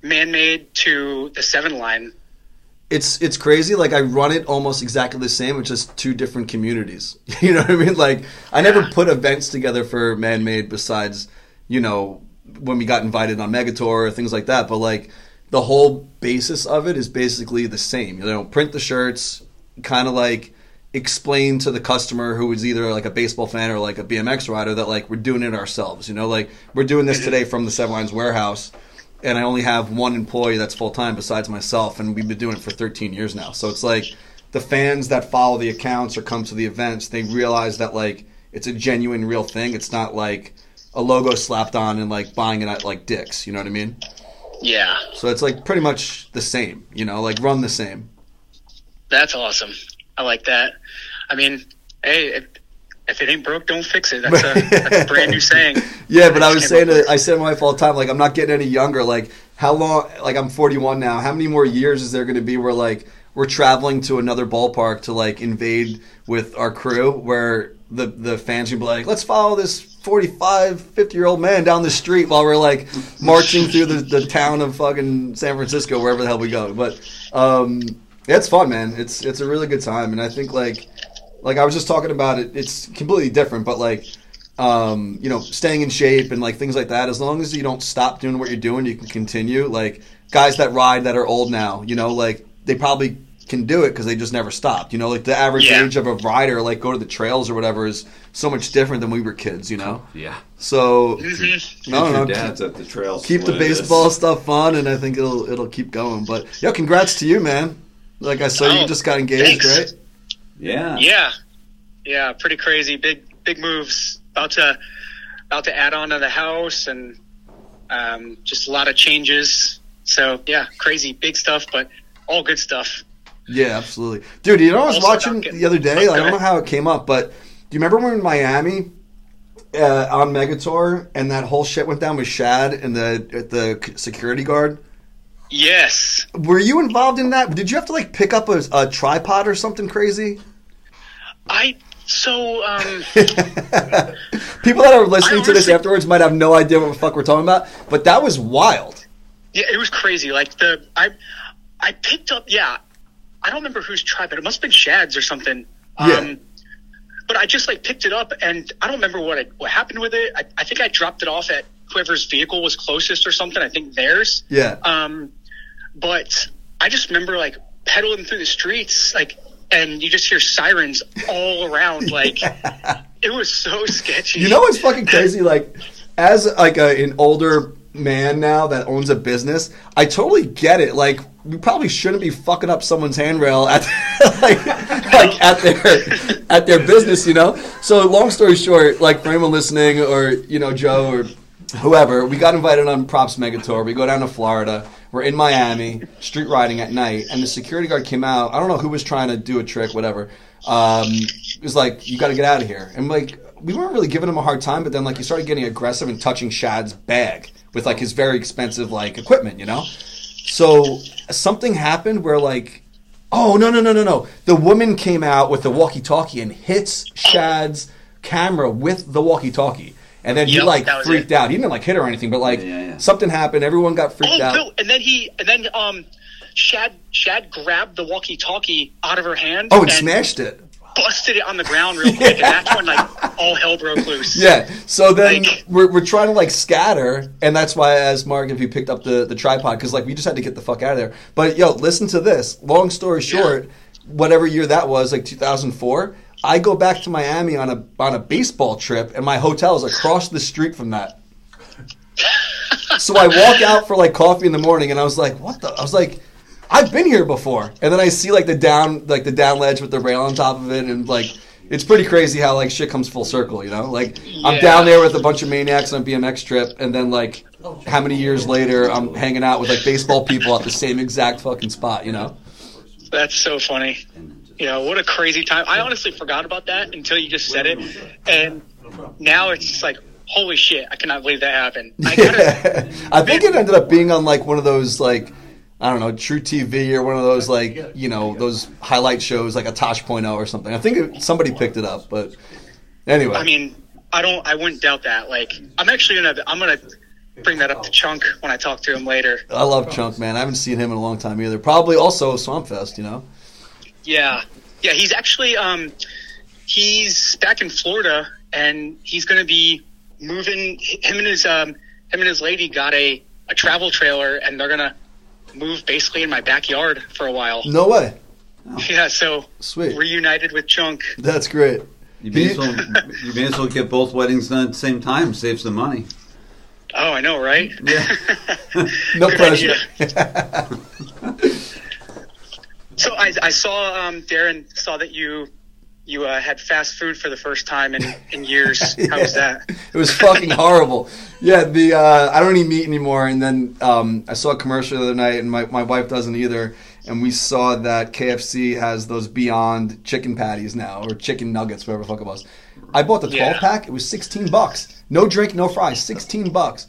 man-made to the seven line? It's it's crazy. Like I run it almost exactly the same. It's just two different communities. You know what I mean? Like I never put events together for Man Made besides you know when we got invited on Megatour or things like that. But like the whole basis of it is basically the same. You know, print the shirts, kind of like explain to the customer who is either like a baseball fan or like a BMX rider that like we're doing it ourselves. You know, like we're doing this today from the Seven Lines warehouse and I only have one employee that's full time besides myself, and we've been doing it for 13 years now. So it's like the fans that follow the accounts or come to the events, they realize that like it's a genuine, real thing. It's not like a logo slapped on and like buying it at like Dick's. You know what I mean? Yeah, So it's like pretty much the same. You know, like run the same. that's awesome. I like that. I mean, hey, if it ain't broke, don't fix it. That's a, that's a brand new saying. Yeah, but I was saying to I say to my wife all the time, like I'm not getting any younger. Like how long? Like I'm 41 now. How many more years is there going to be where like we're traveling to another ballpark to like invade with our crew, where the the fans can be like, let's follow this 45, 50 year old man down the street while we're like marching through the, the town of fucking San Francisco, wherever the hell we go. But um, yeah, it's fun, man. It's it's a really good time, and I think like like I was just talking about it. It's completely different, but like um, you know, staying in shape and like things like that. As long as you don't stop doing what you're doing, you can continue. Like guys that ride that are old now, you know, like they probably can do it because they just never stopped. You know, like the average Yeah. age of a rider, like go to the trails or whatever, is so much different than we were kids. You know, Yeah. so Mhm. no, no, dad's at the trails. keep the what it is. baseball stuff fun, and I think it'll it'll keep going. But yo, congrats to you, man. Like I saw, you Oh, just got engaged, thanks. right? Yeah. Yeah, yeah, pretty crazy. Big big moves. About to about to add on to the house and um, just a lot of changes. So yeah, crazy big stuff, but all good stuff. Yeah, absolutely, dude. You know, I was Also watching getting- the other day. Oh, I don't know how it came up, but do you remember when we were in Miami uh, on Megatour and that whole shit went down with Shad and the the security guard? Yes, Were you involved in that? Did you have to like pick up a, a tripod or something crazy? I so um, People that are listening to this afterwards might have no idea what the fuck we're talking about, but that was wild. yeah, it was crazy. Like the I I picked up. Yeah, I don't remember whose tribe, but it must have been Shad's or something. Yeah. Um, but I just like picked it up, and I don't remember what it, what happened with it. I, I think I dropped it off at whoever's vehicle was closest or something. I think theirs. Yeah. Um, but I just remember like pedaling through the streets, like, and you just hear sirens all around. Like, it was so sketchy. You know what's fucking crazy? Like, as like a, an older man now that owns a business, I totally get it. Like, we probably shouldn't be fucking up someone's handrail at like, like at their at their business, you know. So, long story short, like for anyone listening, or you know, Joe or whoever, we got invited on Props Megatour. We go down to Florida. We're in Miami, street riding at night, and the security guard came out. I don't know who was trying to do a trick, whatever. Um, it was like, you got to get out of here. And like, we weren't really giving him a hard time, but then like he started getting aggressive and touching Shad's bag with like his very expensive like equipment, you know. So something happened where like, oh no no no no no, the woman came out with the walkie-talkie and hits Shad's camera with the walkie-talkie. And then he like freaked it. out. He didn't like hit her or anything, but like Yeah, yeah, yeah. something happened. Everyone got freaked Oh out. no! And then he, and then um, Shad Shad grabbed the walkie-talkie out of her hand. Oh, and smashed it. busted it on the ground real quick, and that's when like all hell broke loose. Yeah. So then Like- we're, we're trying to like scatter, and that's why I asked Mark if you picked up the, the tripod because like we just had to get the fuck out of there. But yo, listen to this. Long story short, whatever year that was, like 2004, I go back to Miami on a on a baseball trip, and my hotel is across the street from that. so I walk out for like coffee in the morning, and I was like, "What the?" I was like, "I've been here before." And then I see like the down like the down ledge with the rail on top of it, and like it's pretty crazy how like shit comes full circle. You know, like I'm down there with a bunch of maniacs on a BMX trip, and then like how many years later I'm hanging out with like baseball people at the same exact fucking spot. You know. That's so funny. You know, what a crazy time. I honestly forgot about that until you just said it. And now it's just like, holy shit, I cannot believe that happened. I gotta, I think it ended up being on like one of those like I don't know truTV or one of those like you know those highlight shows like a Tosh Point oh or something. I think it, somebody picked it up, but anyway. I mean, I don't, I wouldn't doubt that. Like, I'm actually gonna, I'm gonna bring that up to Chunk when I talk to him later. I love Chunk man. I haven't seen him in a long time either. Probably also Swampfest, you know. Yeah, yeah. He's actually, um, he's back in Florida, and he's gonna be moving. Him and his, um, him and his lady got a a travel trailer, and they're gonna move basically in my backyard for a while. No way. Yeah, so Sweet. reunited with Chunk. That's great. You may, as well, you may as well get both weddings done at the same time. Save some money. Oh, I know, right? Yeah. No Good pressure. So I, I saw um, Darren saw that you you uh, had fast food for the first time in, in years. How was that? It was fucking horrible. Yeah, the uh, I don't eat meat anymore. And then um, I saw a commercial the other night, and my, my wife doesn't either. And we saw that KFC has those Beyond chicken patties now, or chicken nuggets, whatever the fuck it was. I bought the 12 Yeah. pack. It was 16 bucks. No drink, no fries. 16 bucks.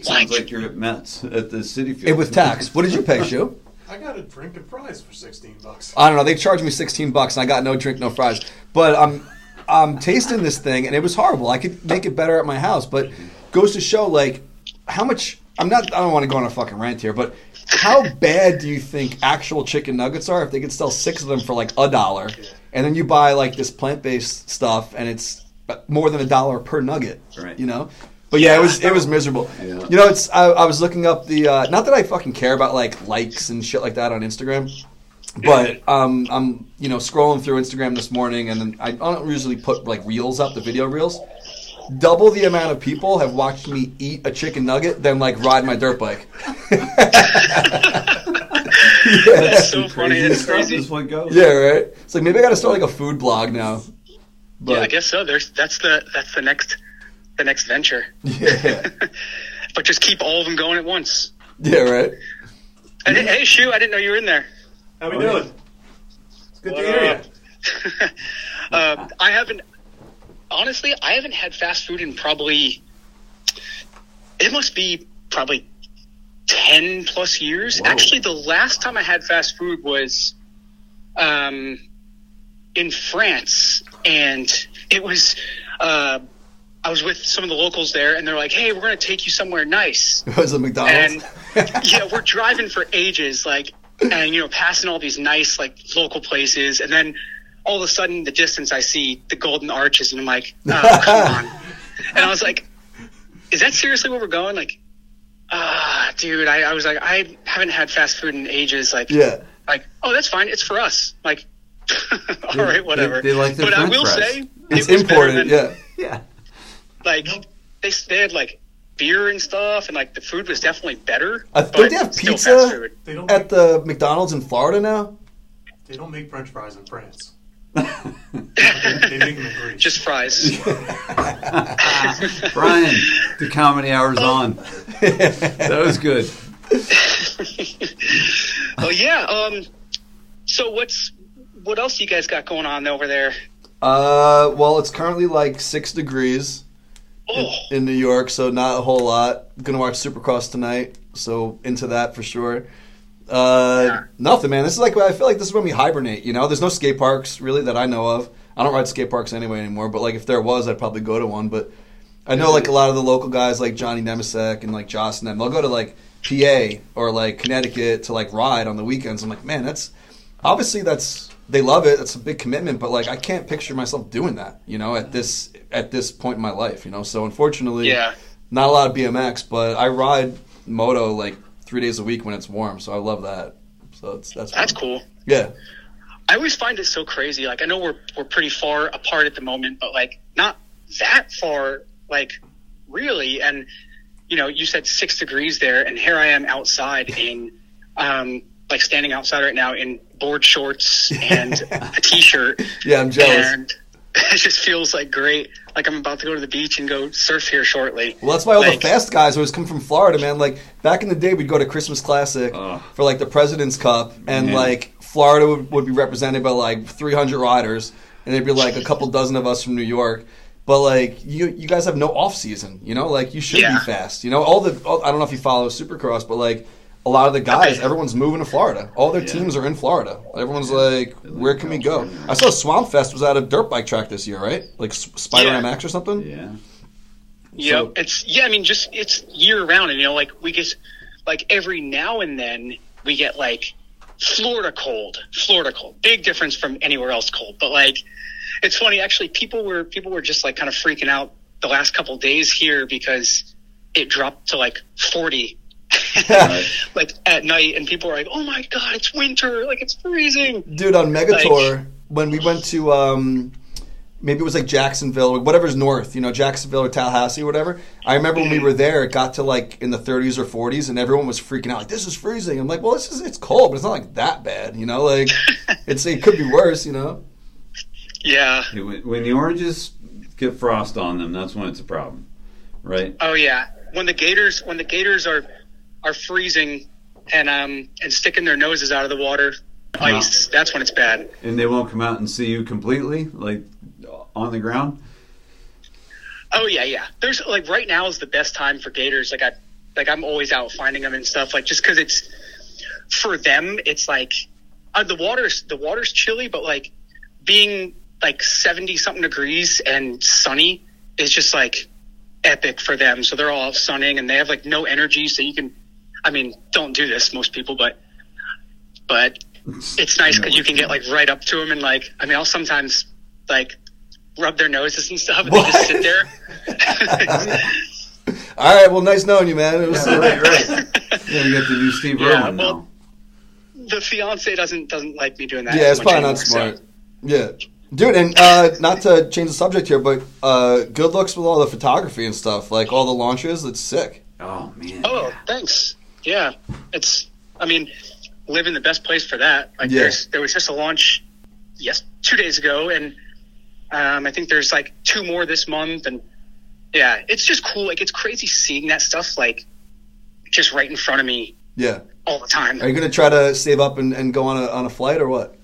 Sounds like you're at Mets at the Citi Field. It was tax. What did you pay, Shu? I got a drink and fries for sixteen bucks. I don't know. They charged me 16 bucks, and I got no drink, no fries. But I'm I'm tasting this thing, and it was horrible. I could make it better at my house, but goes to show like how much. I'm not. I don't want to go on a fucking rant here, but how bad do you think actual chicken nuggets are if they could sell six of them for like a dollar, and then you buy like this plant based stuff, and it's more than a dollar per nugget. Right. You know. But yeah, it was it was miserable. Yeah. You know, it's I, I was looking up the uh, not that I fucking care about like likes and shit like that on Instagram, but um, I'm you know scrolling through Instagram this morning, and then I don't usually put like reels up, the video reels. Double the amount of people have watched me eat a chicken nugget than like ride my dirt bike. That's so funny. Crazy That's crazy. is what goes. yeah, right. It's like maybe I got to start like a food blog now. But Yeah, I guess so. There's that's the that's the next the next venture. yeah, But just keep all of them going at once. yeah, right. And hey, hey, Shu, I didn't know you were in there. How we Oh, doing? It's good What to hear up? you. um, I haven't honestly. I haven't had fast food in probably. It must be probably ten plus years. Whoa. Actually, the last time I had fast food was, um, in France, and it was. Uh, I was with some of the locals there, and they're like, "Hey, we're going to take you somewhere nice." It was a McDonald's. And yeah, we're driving for ages, like, and you know, passing all these nice like local places, and then all of a sudden, the distance, I see the Golden Arches, and I'm like, oh, come on. And I was like, is that seriously where we're going? Like, ah, dude, I, I was like, I haven't had fast food in ages. Like, yeah. like, oh, that's fine, it's for us. Like, all right, whatever. they- they like their but I French will fries. say, It's it was better imported. than- Yeah. Yeah. Like they, they had like beer and stuff, and like the food was definitely better. I but think they have pizza? They don't At make, the McDonald's in Florida now. they don't make French fries in France. They make them in Greece. Just fries. Brian, the comedy hour's on. That was good. oh yeah. Um. So what's what else you guys got going on over there? Uh, well, it's currently like six degrees Oh, in New York, so not a whole lot. Gonna watch Supercross tonight, so into that for sure. Uh, Yeah. nothing, man. This is like I feel like this is when we hibernate. You know, there's no skate parks really that I know of. I don't ride skate parks anyway anymore. But like if there was, I'd probably go to one. But I know like a lot of the local guys like Johnny Nemesek and like Joss and them. They'll go to like PA or like Connecticut to like ride on the weekends. I'm like, man, that's obviously that's they love it. That's a big commitment, but like I can't picture myself doing that. You know, at this at this point in my life. You know, so unfortunately, yeah. not a lot of BMX, but I ride moto like three days a week when it's warm, so I love that. So it's that's That's fun. cool. Yeah, I always find it so crazy. Like I know we're we're pretty far apart at the moment, but like not that far. Like really, and you know, you said six degrees there, and here I am outside in, um, like standing outside right now in board shorts and a t-shirt. Yeah, I'm jealous. And it just feels like great. Like I'm about to go to the beach and go surf here shortly. Well, that's why all Like- the fast guys always come from Florida, man. Like back in the day, we'd go to Christmas Classic Ugh. for like the President's Cup, and Yeah. like Florida would, would be represented by like 300 riders, and there'd be like a couple dozen of us from New York. But like you, you guys have no off season, you know. Like you should Yeah. be fast, you know. All the all, I don't know if you follow Supercross, but like a lot of the guys, everyone's moving to Florida. All their Yeah. teams are in Florida. Everyone's like, where can we go? I saw Swamp Fest was at a dirt bike track this year, right? Like Spider Yeah. MX or something. Yeah. Yep, So- it's yeah. I mean, just it's year round, and you know, like we get like every now and then we get like Florida cold, Florida cold. Big difference from anywhere else cold, but like it's funny actually. People were people were just like kind of freaking out the last couple days here because it dropped to like forty. Right. like at night, and people are like, "Oh my god, it's winter! Like it's freezing." dude on Megatour when we went to um maybe it was like Jacksonville or whatever's north, you know, Jacksonville or Tallahassee or whatever. I remember when we were there, it got to like in the 30s or 40s, and everyone was freaking out like this is freezing. I'm like, well, this is it's cold, but it's not like that bad, you know. Like it's it could be worse, you know. Yeah. When, when the oranges get frost on them, that's when it's a problem, right? Oh yeah. When the gators when the gators are are freezing and um and sticking their noses out of the water, ice. That's when it's bad. And they won't come out and see you completely, like on the ground. Oh yeah, yeah. There's like right now is the best time for gators. Like I like I'm always out finding them and stuff. Like just because it's for them, it's like uh, the water's the water's chilly, but like being like seventy something degrees and sunny is just like epic for them. So they're all sunning and they have like no energy. So you can, I mean, don't do this most people, but but it's nice because you can get like right up to them and like I mean I'll sometimes like rub their noses and stuff and they just sit there. All right, well, nice knowing you, man. It was, Yeah, right, right. Yeah, you got the new Steve Yeah, Irwin well, now. the fiance doesn't doesn't like me doing that. yeah, as it's much probably anymore, not so- smart. Yeah. Dude, and uh, not to change the subject here, but uh, good looks with all the photography and stuff, like all the launches. It's sick. Oh man. Oh, thanks. Yeah, it's. I mean, live in the best place for that. Like, Yeah. there was just a launch, yes, two days ago, and um, I think there's like two more this month, and yeah, it's just cool. Like, it's crazy seeing that stuff like just right in front of me Yeah. all the time. Are you gonna try to save up and, and go on a on a flight or what?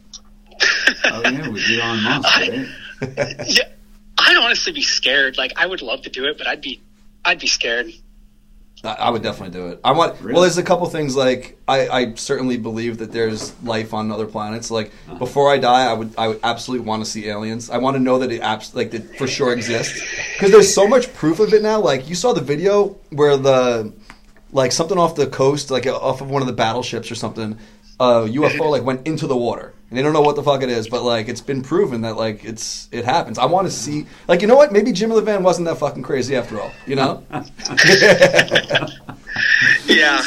Oh yeah, with Elon Musk, right? yeah, I'd honestly be scared. Like, I would love to do it, but I'd be, I'd be scared. I, would definitely do it. I want. Really? Well, there's a couple things like I, I certainly believe that there's life on other planets. Like uh-huh. before I die, I would I would absolutely want to see aliens. I want to know that it abs- like that for sure exists because there's so much proof of it now. Like you saw the video where the like something off the coast, like off of one of the battleships or something. Uh, a UFO like went into the water, and they don't know what the fuck it is, but like it's been proven that like it's it happens. I want to see, like you know what? Maybe Jim Levan wasn't that fucking crazy after all. You know? Yeah,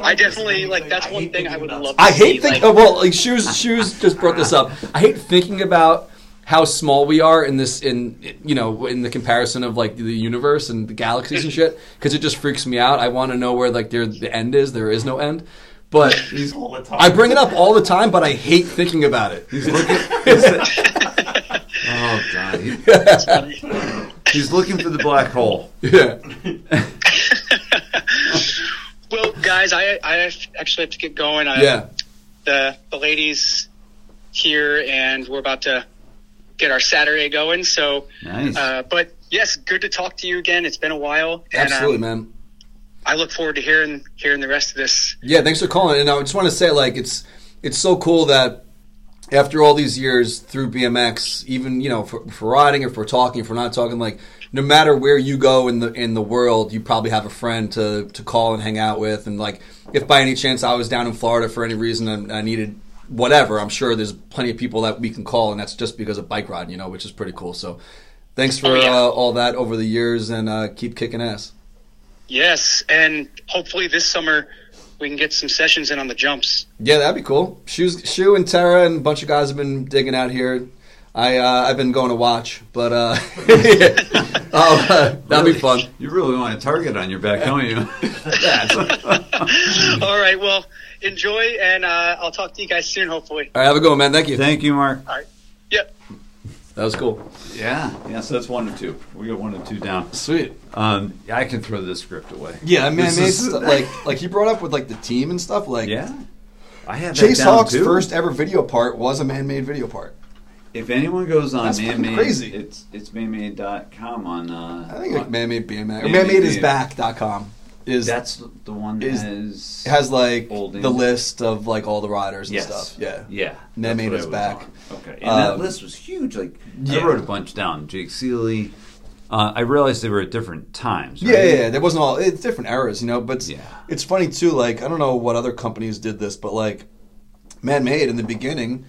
I definitely like that's one thing I would love. To I hate thinking. like- oh, well, like shoes. Shoes just brought this up. I hate thinking about how small we are in this, in you know, in the comparison of like the universe and the galaxies and shit. Because it just freaks me out. I want to know where like there the end is. There is no end. But all the time. I bring it up all the time. But I hate thinking about it. He's looking. oh god, he- he's looking for the black hole. yeah. Well, guys, I I actually have to get going. I, Yeah. The the ladies here, and we're about to get our Saturday going. So, Nice. uh, but yes, good to talk to you again. It's been a while. and, Absolutely, um, man. I look forward to hearing hearing the rest of this. Yeah, thanks for calling. And I just want to say, like, it's it's so cool that after all these years through BMX, even you know, for, for riding, if we're talking, if we're not talking, like, no matter where you go in the in the world, you probably have a friend to to call and hang out with. And like, if by any chance I was down in Florida for any reason and I needed whatever, I'm sure there's plenty of people that we can call, and that's just because of bike riding, you know, which is pretty cool. So, thanks for Oh, yeah. uh, all that over the years, and uh, keep kicking ass. Yes, and hopefully this summer we can get some sessions in on the jumps. Yeah, that'd be cool. Shoes, Shoe and Tara and a bunch of guys have been digging out here. I uh, I've been going to watch, but uh, oh, uh, that'd be fun. You really want a target on your back, don't you? All right, well, enjoy, and uh, I'll talk to you guys soon, hopefully. All right, have a good one, man. Thank you. Thank you, Mark. All right. Yep. That was cool. Yeah, yeah. So that's one and two. We got one and two down. Sweet. Um, I can throw this script away. Yeah, man, This made is- stuff, like like he brought up with like the team and stuff. Like Yeah, I have that Chase down, Hawk's too. first ever video part was a man-made video part. If anyone goes on That's fucking manmade, crazy. it's it's manmade.com on. Uh, I think like on- man-made BMX or Man-Made manmadeisback.com is that's the one that is- has has like the list of like all the riders and yes, stuff. Yeah. yeah. Man that's Made what is I was back. on. Okay, and that Um, list was huge. Like yeah. I wrote a bunch down. Jake Seeley. Uh, I realized they were at different times. Yeah, right? yeah, yeah. There wasn't all. It's different eras, you know. But it's, Yeah. it's funny too. Like I don't know what other companies did this, but like Man Made in the beginning,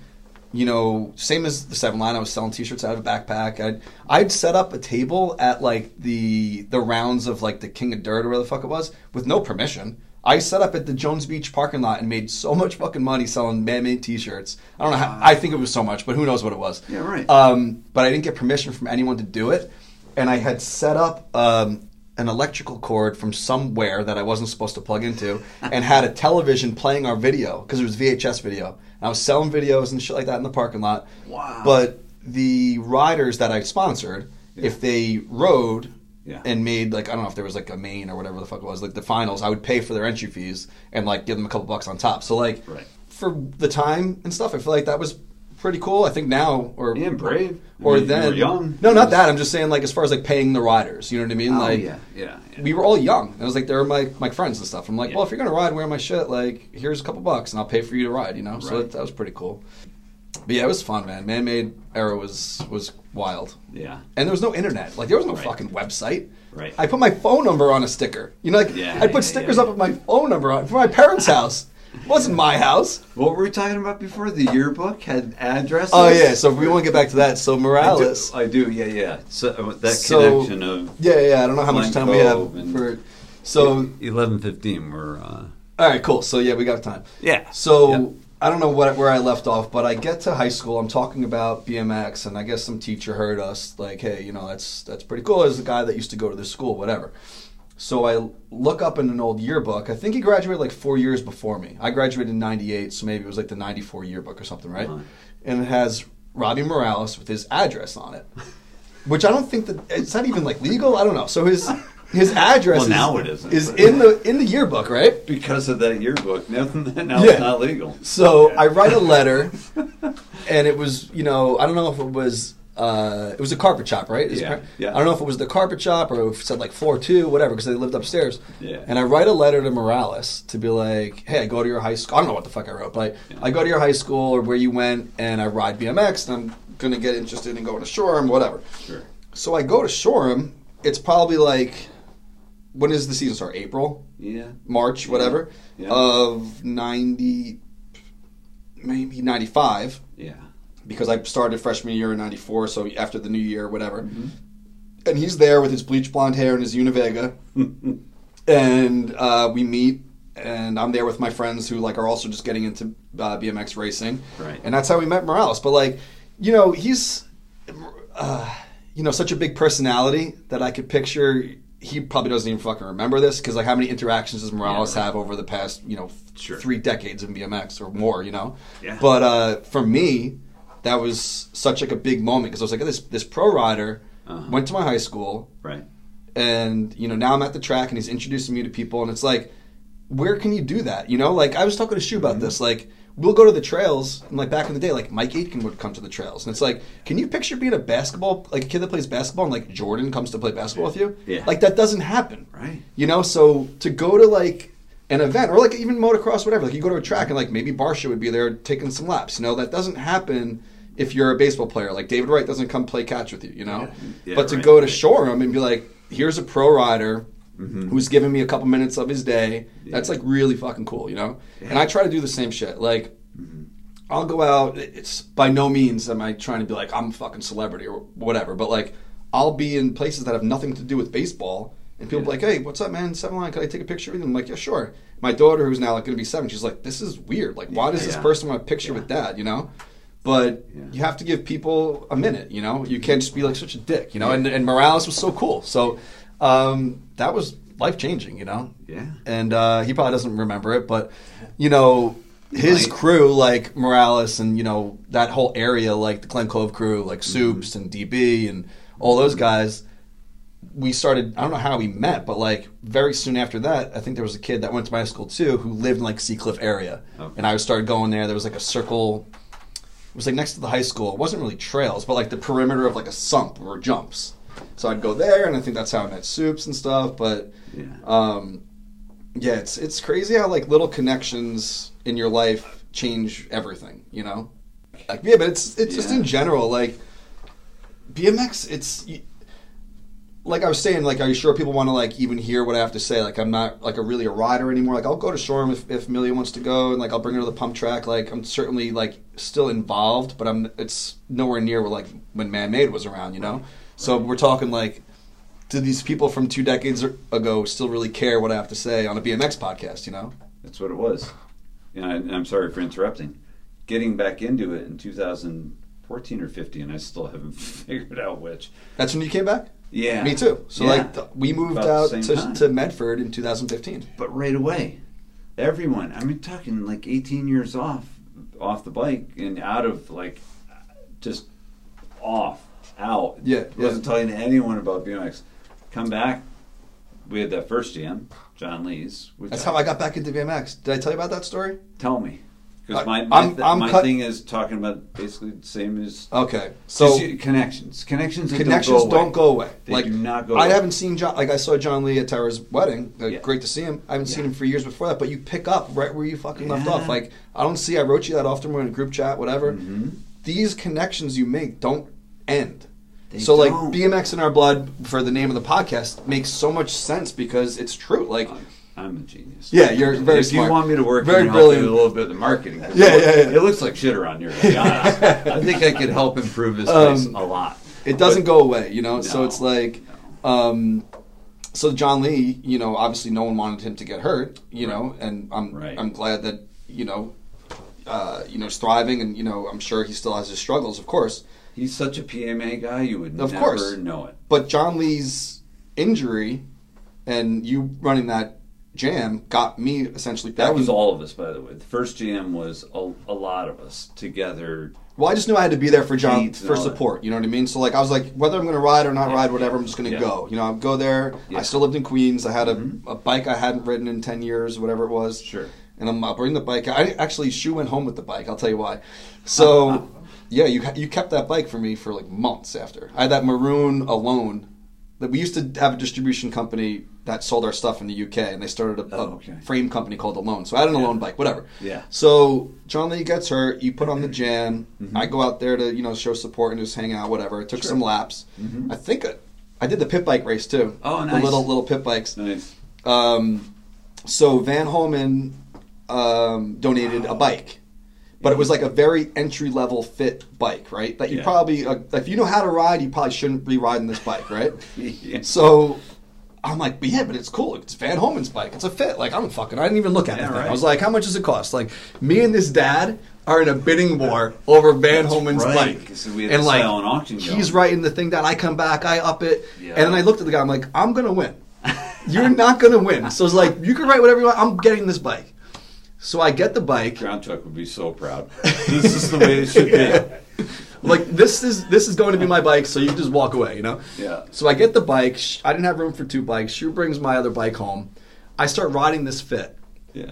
you know, same as the Seven Line. I was selling T-shirts out of a backpack. I'd I'd set up a table at like the the rounds of like the King of Dirt or whatever the fuck it was with no permission. I set up at the Jones Beach parking lot and made so much fucking money selling man-made T-shirts. I don't know how. I think it was so much, but who knows what it was. Yeah, right. Um, but I didn't get permission from anyone to do it, and I had set up um, an electrical cord from somewhere that I wasn't supposed to plug into, and had a television playing our video because it was VHS video. And I was selling videos and shit like that in the parking lot. Wow. But the riders that I sponsored, if they rode Yeah. and made like I don't know if there was like a main or whatever the fuck it was, like the finals, I would pay for their entry fees and like give them a couple bucks on top. So like Right. for the time and stuff, I feel like that was pretty cool. I think now or Yeah, brave. or I mean, you then were young. No, not that. I'm just saying like as far as like paying the riders. You know what I mean? Oh, like yeah, yeah, yeah. we were all young. I was like they were my my friends and stuff. I'm like, Yeah. well, if you're gonna ride, wear my shit. Like here's a couple bucks and I'll pay for you to ride. You know, so that, that was pretty cool. But yeah, it was fun, man. Man made era was was wild. Yeah. And there was no internet. Like there was no Right. fucking website. Right. I put my phone number on a sticker. You know, like Yeah, I put stickers up with my phone number on for my parents' house. Wasn't my house. What were we talking about before? The yearbook had addresses. Oh yeah, so if we want to get back to that, so I do, Morales. I do. Yeah, yeah. So uh, that So- connection of Yeah, yeah. I don't know how much time we have for. So eleven fifteen. We're uh, all right, cool. So yeah, we got time. yeah. So Yep. I don't know what where I left off, but I get to high school. I'm talking about BMX, and I guess some teacher heard us like, "Hey, you know, that's that's pretty cool." As a guy that used to go to this school, whatever. So I look up in an old yearbook. I think he graduated like four years before me. I graduated in '98, so maybe it was like the '94 yearbook or something, right? Uh-huh. And it has Robbie Morales with his address on it, which I don't think that it's not even like legal. I don't know. So his his address Well, is, now it isn't, is in the in the yearbook, right? because of that yearbook. Now, now Yeah. it's not legal. So I write a letter, and it was, you know, I don't know if it was, uh, it was a carpet shop, right? Yeah, car- yeah. I don't know if it was the carpet shop or if it said like floor two, whatever, because they lived upstairs. Yeah. And I write a letter to Morales to be like, hey, I go to your high school. I don't know what the fuck I wrote, but Yeah. I go to your high school or where you went, and I ride BMX, and I'm gonna get interested in going to Shoreham, whatever. Sure. So I go to Shoreham. It's probably like, when does the season start? April. Yeah. March, whatever, Yeah. of 90, maybe 95, Yeah. Because I started freshman year in 94, so after the new year, whatever. Mm-hmm. And he's there with his bleach blonde hair and his Univega, and uh, we meet, and I'm there with my friends who like are also just getting into uh, BMX racing, Right. and that's how we met Morales. But like, you know, he's, uh, you know, such a big personality that I could picture. He probably doesn't even fucking remember this because like how many interactions does Morales Yeah, right. have over the past you know Sure. three decades in BMX or more, you know. Yeah. But uh, for me, that was such like a big moment because I was like, this this pro rider Uh-huh. went to my high school, Right. and you know now I'm at the track and he's introducing me to people, and it's like, where can you do that? You know, like I was talking to Shu Mm-hmm. about this, like. We'll go to the trails, and like back in the day, like Mike Aitken would come to the trails, and it's like, can you picture being a basketball, like a kid that plays basketball, and like Jordan comes to play basketball with you? Yeah. Like that doesn't happen, Right. you know, so to go to like an event or like even motocross, whatever, like you go to a track and like maybe Barsha would be there taking some laps. You know, that doesn't happen if you're a baseball player. Like David Wright doesn't come play catch with you, you know? Yeah, but to right, go to. Shoreham and be like, here's a pro rider Mm-hmm. who's giving me a couple minutes of his day, that's like really fucking cool, you know? And I try to do the same shit. Like, Mm-hmm. I'll go out. It's by no means am I trying to be like I'm a fucking celebrity or whatever, but like I'll be in places that have nothing to do with baseball And people be Yeah. like, "Hey, what's up, man? Seven line, can I take a picture with you?" I'm like, "Yeah, sure." My daughter, who's now like going to be seven, she's like, "This is weird. Like, why does this Yeah. person want a picture with dad?" You know. But Yeah. you have to give people a minute. You know, you can't just be like such a dick. You know. And, and Morales was so cool. So um, that was life changing. You know. Yeah. And uh, he probably doesn't remember it, but you know. His might. crew, like Morales, and you know that whole area, like the Glen Cove crew, like Soups and DB and all those guys, we started. I don't know how we met, but like very soon after that, I think there was a kid that went to my school too who lived in like Seacliff area, Okay. and I started going there. There was like a circle. It was like next to the high school. It wasn't really trails, but like the perimeter of like a sump or jumps. So I'd go there, and I think that's how I met Soups and stuff. But Yeah. um, yeah, it's it's crazy how like little connections in your life change everything. You know, like yeah, but it's it's just in general like BMX. It's like I was saying. Like, are you sure people want to like even hear what I have to say? Like, I'm not like a really a rider anymore. Like, I'll go to Shoreham if if Millie wants to go, and like I'll bring her to the pump track. Like, I'm certainly like still involved, but I'm it's nowhere near where like when Man Made was around. You know, so we're talking like do these people from two decades ago still really care what I have to say on a BMX podcast? You know, That's what it was. And, I, and I'm sorry for interrupting. Getting back into it in 2014 or 15, I still haven't figured out which. that's when you came back. Yeah. Me too. So Yeah. like th- we moved About out to, time. to Medford in 2015. But right away, everyone. I mean, talking like 18 years off, off the bike and out of like, just off, out. Yeah. Wasn't talking to anyone about BMX. Come back. We had that first jam, John Lee's. That's how I got back into BMX. Did I tell you about that story? Tell me. Because my, my, I'm- th- I'm my cut- thing is talking about basically the same as Okay, so Just connections. Connections. that connections don't go away. don't go away. They like do not go I away. haven't seen John. Like I saw John Lee at Tara's wedding. Uh, Yeah. Great to see him. I haven't seen Yeah. him for years before that. But you pick up right where you fucking left Yeah. off. Like I don't see. I wrote you that often. We're in a group chat, whatever. Mhm. These connections you make don't end. They so like don't. BMX in our blood for the name of the podcast makes so much sense because it's true. Like I'm- a genius. Yeah, you're very If smart. you want me to work, Very brilliant. a little bit of the marketing. Yeah, it, yeah, yeah. It looks like shit around here. To be honest, I think I could help improve this Um, place a lot. it doesn't But- go away, you know. so it's like, um, so John Lee, you know, obviously no one wanted him to get hurt, you know, and I'm Right. I'm glad that you know, uh, you know, he's thriving, and you know, I'm sure he still has his struggles, of course. He's such a PMA guy, you would Of never course. know it. But John Lee's injury and you running that jam got me essentially. That was in- all of us, by the way. The first jam was a, a lot of us together. Well, I just knew I had to be there for John for that. support. You know what I mean? So like, I was like, whether I'm going to ride or not Yeah. ride, whatever, I'm just going to Yeah. go. You know, I'd go there. Yeah. I still lived in Queens. I had a, Mhm. a bike I hadn't ridden in ten years, whatever it was. Sure. And I'm, I'll bring the bike. I actually Shu went home with the bike. I'll tell you why. So, yeah, you you kept that bike for me for like months after. I had that maroon alone. That we used to have a distribution company that sold our stuff in the UK, and they started a, a Oh, okay. frame company called Alone. So I had an Yeah. Alone bike, whatever. Yeah. So John Lee gets hurt. You put on the jam. Mhm. I go out there to you know show support and just hang out, whatever. It took Sure. some laps. Mhm. I think I, I did the pit bike race too. Oh, nice. The little little pit bikes. Nice. Um, so Van Homan um, donated a bike, but it was like a very entry level fit bike, right? That you Yeah. probably uh, if you know how to ride, you probably shouldn't be riding this bike, right? Yeah. So I'm like, but yeah, but it's cool. It's Van Homan's bike. It's a fit. Like I don't fucking. I didn't even look at Yeah, it. right. I was like, how much does it cost? Like me and this dad are in a bidding war over Van That's Homan's right, bike. we and like silent auction he's going. writing the thing that I come back, I up it, Yeah. and then I looked at the guy. I'm like, I'm gonna win. You're not gonna win. So it's like you can write whatever you want. I'm getting this bike. So I get the bike. Ground Truck would be so proud. This is the way it should be. like this is this is going to be my bike, so you just walk away, you know. Yeah. So I get the bike. I didn't have room for two bikes. She brings my other bike home. I start riding this fit, Yeah.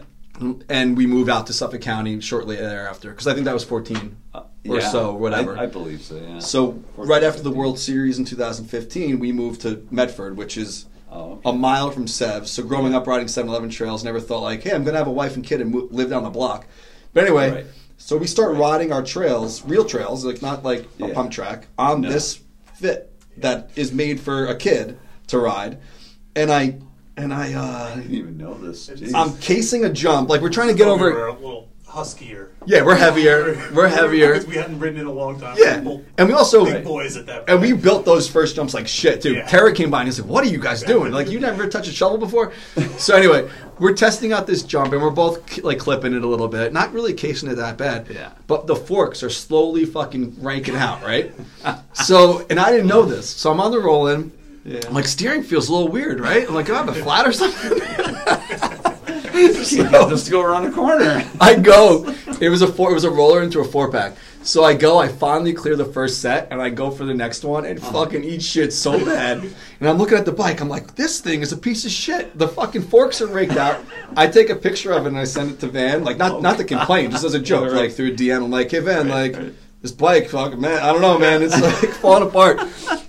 and we move out to Suffolk County shortly thereafter because I think that was 14 Uh, or yeah. so, whatever. I, I believe so. Yeah. so 14, right after the World Series in 2015, we moved to Medford, which is Oh, okay. a mile from Sev. So growing up riding 7-Eleven trails, never thought like, hey, I'm gonna have a wife and kid and mo- live down the block. But anyway, Right. so we start Right. riding our trails, real trails, like not like a pump track, on No. this fit that is made for a kid to ride, and I and I. I uh didn't even know this. Jeez. I'm casing a jump, like we're trying to get Probably over. Were a little huskier. Yeah, we're heavier. We're heavier. Because we hadn't ridden in a long time. Yeah, Well, and we also big boys at that point. and we built those first jumps like shit too. Yeah. Terry came by and he's like, "What are you guys doing? Like you never touched a shovel before." so anyway, we're testing out this jump and we're both like clipping it a little bit, not really casing it that bad. Yeah. But the forks are slowly fucking ranking out, right? so and I didn't know this, so I'm on the roll in. Yeah. I'm like steering feels a little weird, right? I'm like, "Do I have a flat or something?" Just go around the corner. I go. It was a four. It was a roller into a four pack. So I go. I finally clear the first set, and I go for the next one, and uh-huh. fucking eat shit so bad. And I'm looking at the bike. I'm like, this thing is a piece of shit. The fucking forks are raked out. I take a picture of it and I send it to Van, like not oh not to complain, just as a joke, like through a DM. I'm like, hey Van, like. This bike, fucking man, I don't know, man. It's like falling apart.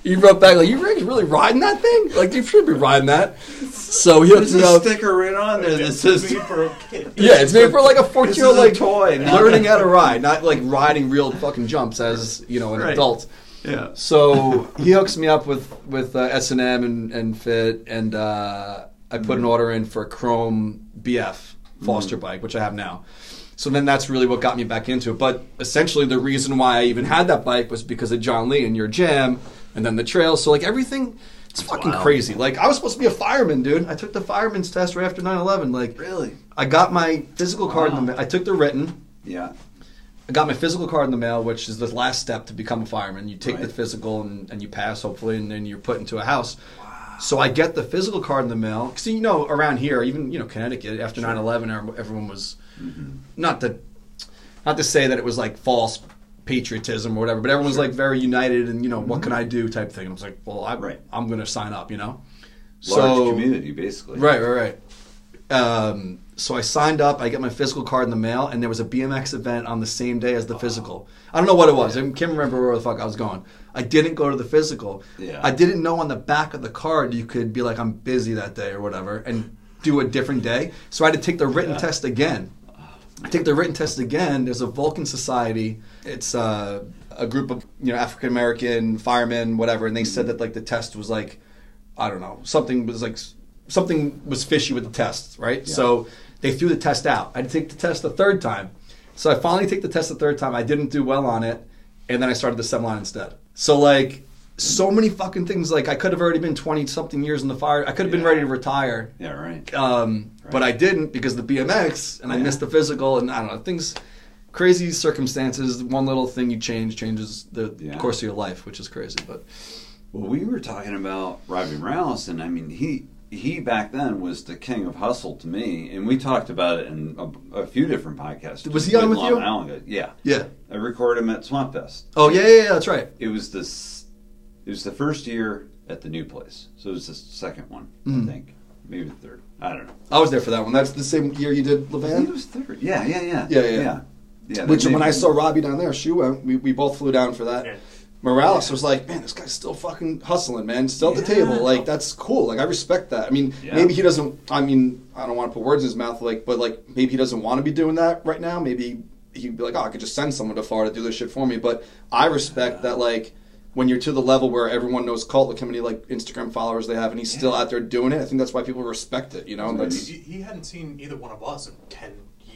He wrote back like, "You really riding that thing? Like, you should be riding that." So he hooks There's me a up. sticker right on there that says made for a kid. Yeah, it's made for like a fourteen year old like toy, learning how to ride, not like riding real fucking jumps as you know an Right. adult. Yeah. So he hooks me up with with uh, S and M and Fit, and uh, I put an order in for a Chrome BF Foster bike, which I have now. So then that's really what got me back into it. But essentially, the reason why I even had that bike was because of John Lee and your jam, and then the trails. So like everything. It's fucking wild. crazy. Like I was supposed to be a fireman, dude. I took the fireman's test right after 9/11. Like Really? I got my physical card in the Wow. mail. I took the written. Yeah. I got my physical card in the mail, which is the last step to become a fireman. You take the physical and, and you pass, hopefully, and then you're put into a house. So I get the physical card in the mail. Because, you know, around here, even, you know, Connecticut, after 9 11, everyone was mm-hmm. not to, not to say that it was like false patriotism or whatever, but everyone's was like very united and, you know, what can I do type thing. And I was like, well, I, Right. I'm going to sign up, you know? Large community, basically. Right, right, right. Um, so I signed up. I get my physical card in the mail, and there was a BMX event on the same day as the physical. I don't know what it was. I can't remember where the fuck I was going. I didn't go to the physical. Yeah. I didn't know on the back of the card you could be like, I'm busy that day or whatever, and do a different day. So I had to take the written Yeah. test again. I take the written test again. There's a Vulcan Society. It's uh, a group of you know African American firemen, whatever, and they said that like the test was like, I don't know, something was like something was fishy with the test, right? So they threw the test out. I had to take the test the third time. So I finally take the test the third time. I didn't do well on it, and then I started the semi line instead. So like so many fucking things. Like I could have already been twenty something years in the fire. I could have been ready to retire. Yeah, right. Um, But I didn't because of the BMX, and I missed the physical, and I don't know things, crazy circumstances. One little thing you change changes the Yeah. course of your life, which is crazy. But Well, we were talking about Robbie Morales, and I mean, he he back then was the king of hustle to me, and we talked about it in a, a few different podcasts. Was he on with Long you? Island. Yeah, yeah. I recorded him at Swamp Fest. Oh yeah, yeah, yeah. That's right. It was this. It was the first year at the new place, so it was the second one, Mm. I think, maybe the third. I don't know. I was there for that one. That's the same year you did think it was third. Yeah, yeah, yeah, Yeah, yeah. yeah. yeah Which when I saw Robbie down there, she went. We, we both flew down for that. Yeah. Morales was like, man, this guy's still fucking hustling, man. Still at the table. Like, that's cool. Like, I respect that. I mean, Yeah. maybe he doesn't, I mean, I don't want to put words in his mouth, like, but like, maybe he doesn't want to be doing that right now. Maybe he'd be like, oh, I could just send someone to Florida to do this shit for me. But I respect that, like, when you're to the level where everyone knows Colt, look how many, like, Instagram followers they have, and he's still out there doing it. I think that's why people respect it, you know? He, he hadn't seen either one of us in ten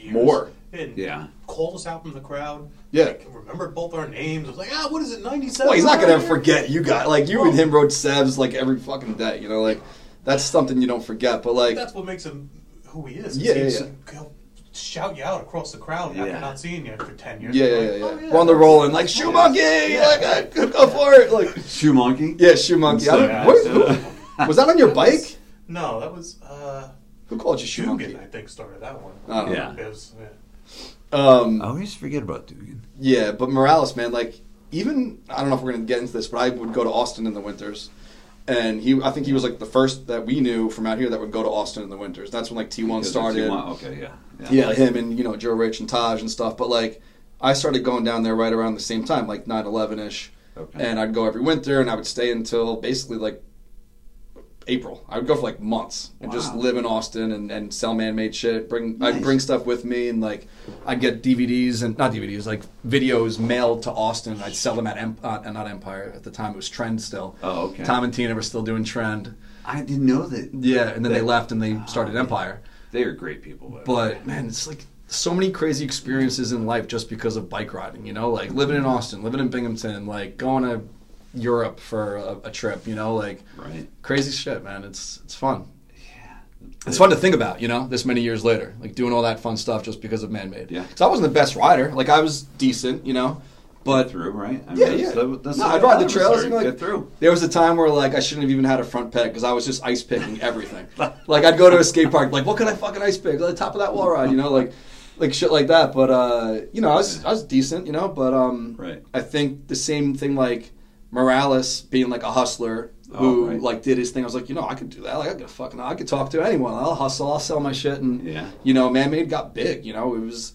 years. More. And Yeah. called us out from the crowd. Yeah. Like, remembered both our names. I was like, ah, what is it, ninety seven? well, he's not going to forget you guys. Like, you and him rode Sevs, like, every fucking day, you know? Like, that's something you don't forget. But, like, That's what makes him who he is. Yeah, yeah, He's- yeah. He'll shout you out across the crowd after Yeah. not seeing you for ten years. Yeah, yeah, like, yeah. "Oh, yeah. We're on the roll and like shoe monkey, Yeah. like go for it, like Shoe Monkey. yeah, shoe monkey. I don't, Yeah, what- so- who- was that on your That was- bike? No, that was uh, Who called you shoe Dugan. monkey? I think started that one. Oh. Yeah. It was, yeah. Um, I always forget about Dugan. yeah, but Morales, man, like even I don't know if we're gonna get into this, but I would go to Austin in the winters, and he, I think he was like the first that we knew from out here that would go to Austin in the winters. That's when like T one Because started. T1 Okay, yeah. Yeah, him and you know Joe Rich and Taj and stuff. But like, I started going down there right around the same time, like 9-11 ish, Okay. and I'd go every winter, and I would stay until basically like April. I would go for like months and just live in Austin and, and sell man-made shit. Bring Nice. I'd bring stuff with me, and like I'd get DVDs and not DVDs, like videos mailed to Austin. I'd sell them at Emp- uh, not Empire at the time. It was Trend still. Oh, okay. Tom and Tina were still doing Trend. I didn't know that. Yeah, and then they That- left and they started Oh, Empire. They are great people. way. But man, it's like so many crazy experiences in life just because of bike riding. You know, like living in Austin, living in Binghamton, like going to Europe for a, a trip. You know, like Right. crazy shit, man. It's it's fun. Yeah. It's fun to think about, you know, this many years later, like doing all that fun stuff just because of man made. Yeah. Because I wasn't the best rider. Like I was decent, you know, but through, right? I Yeah, that's- yeah. that- that's No, I'd ride the trails and, like- get through. there was a time where like I shouldn't have even had a front peg because I was just ice picking everything. like I'd go to a skate park, like what could I fucking ice pick? At the top of that wall ride, you know, like like shit like that. But uh, you know, I was I was decent, you know. But um, Right. I think the same thing like Morales being like a hustler Oh, who right. like did his thing. I was like, you know, I could do that. Like I could fucking I could talk to anyone. I'll hustle. I'll sell my shit and Yeah. you know, man made got big. You know, it was.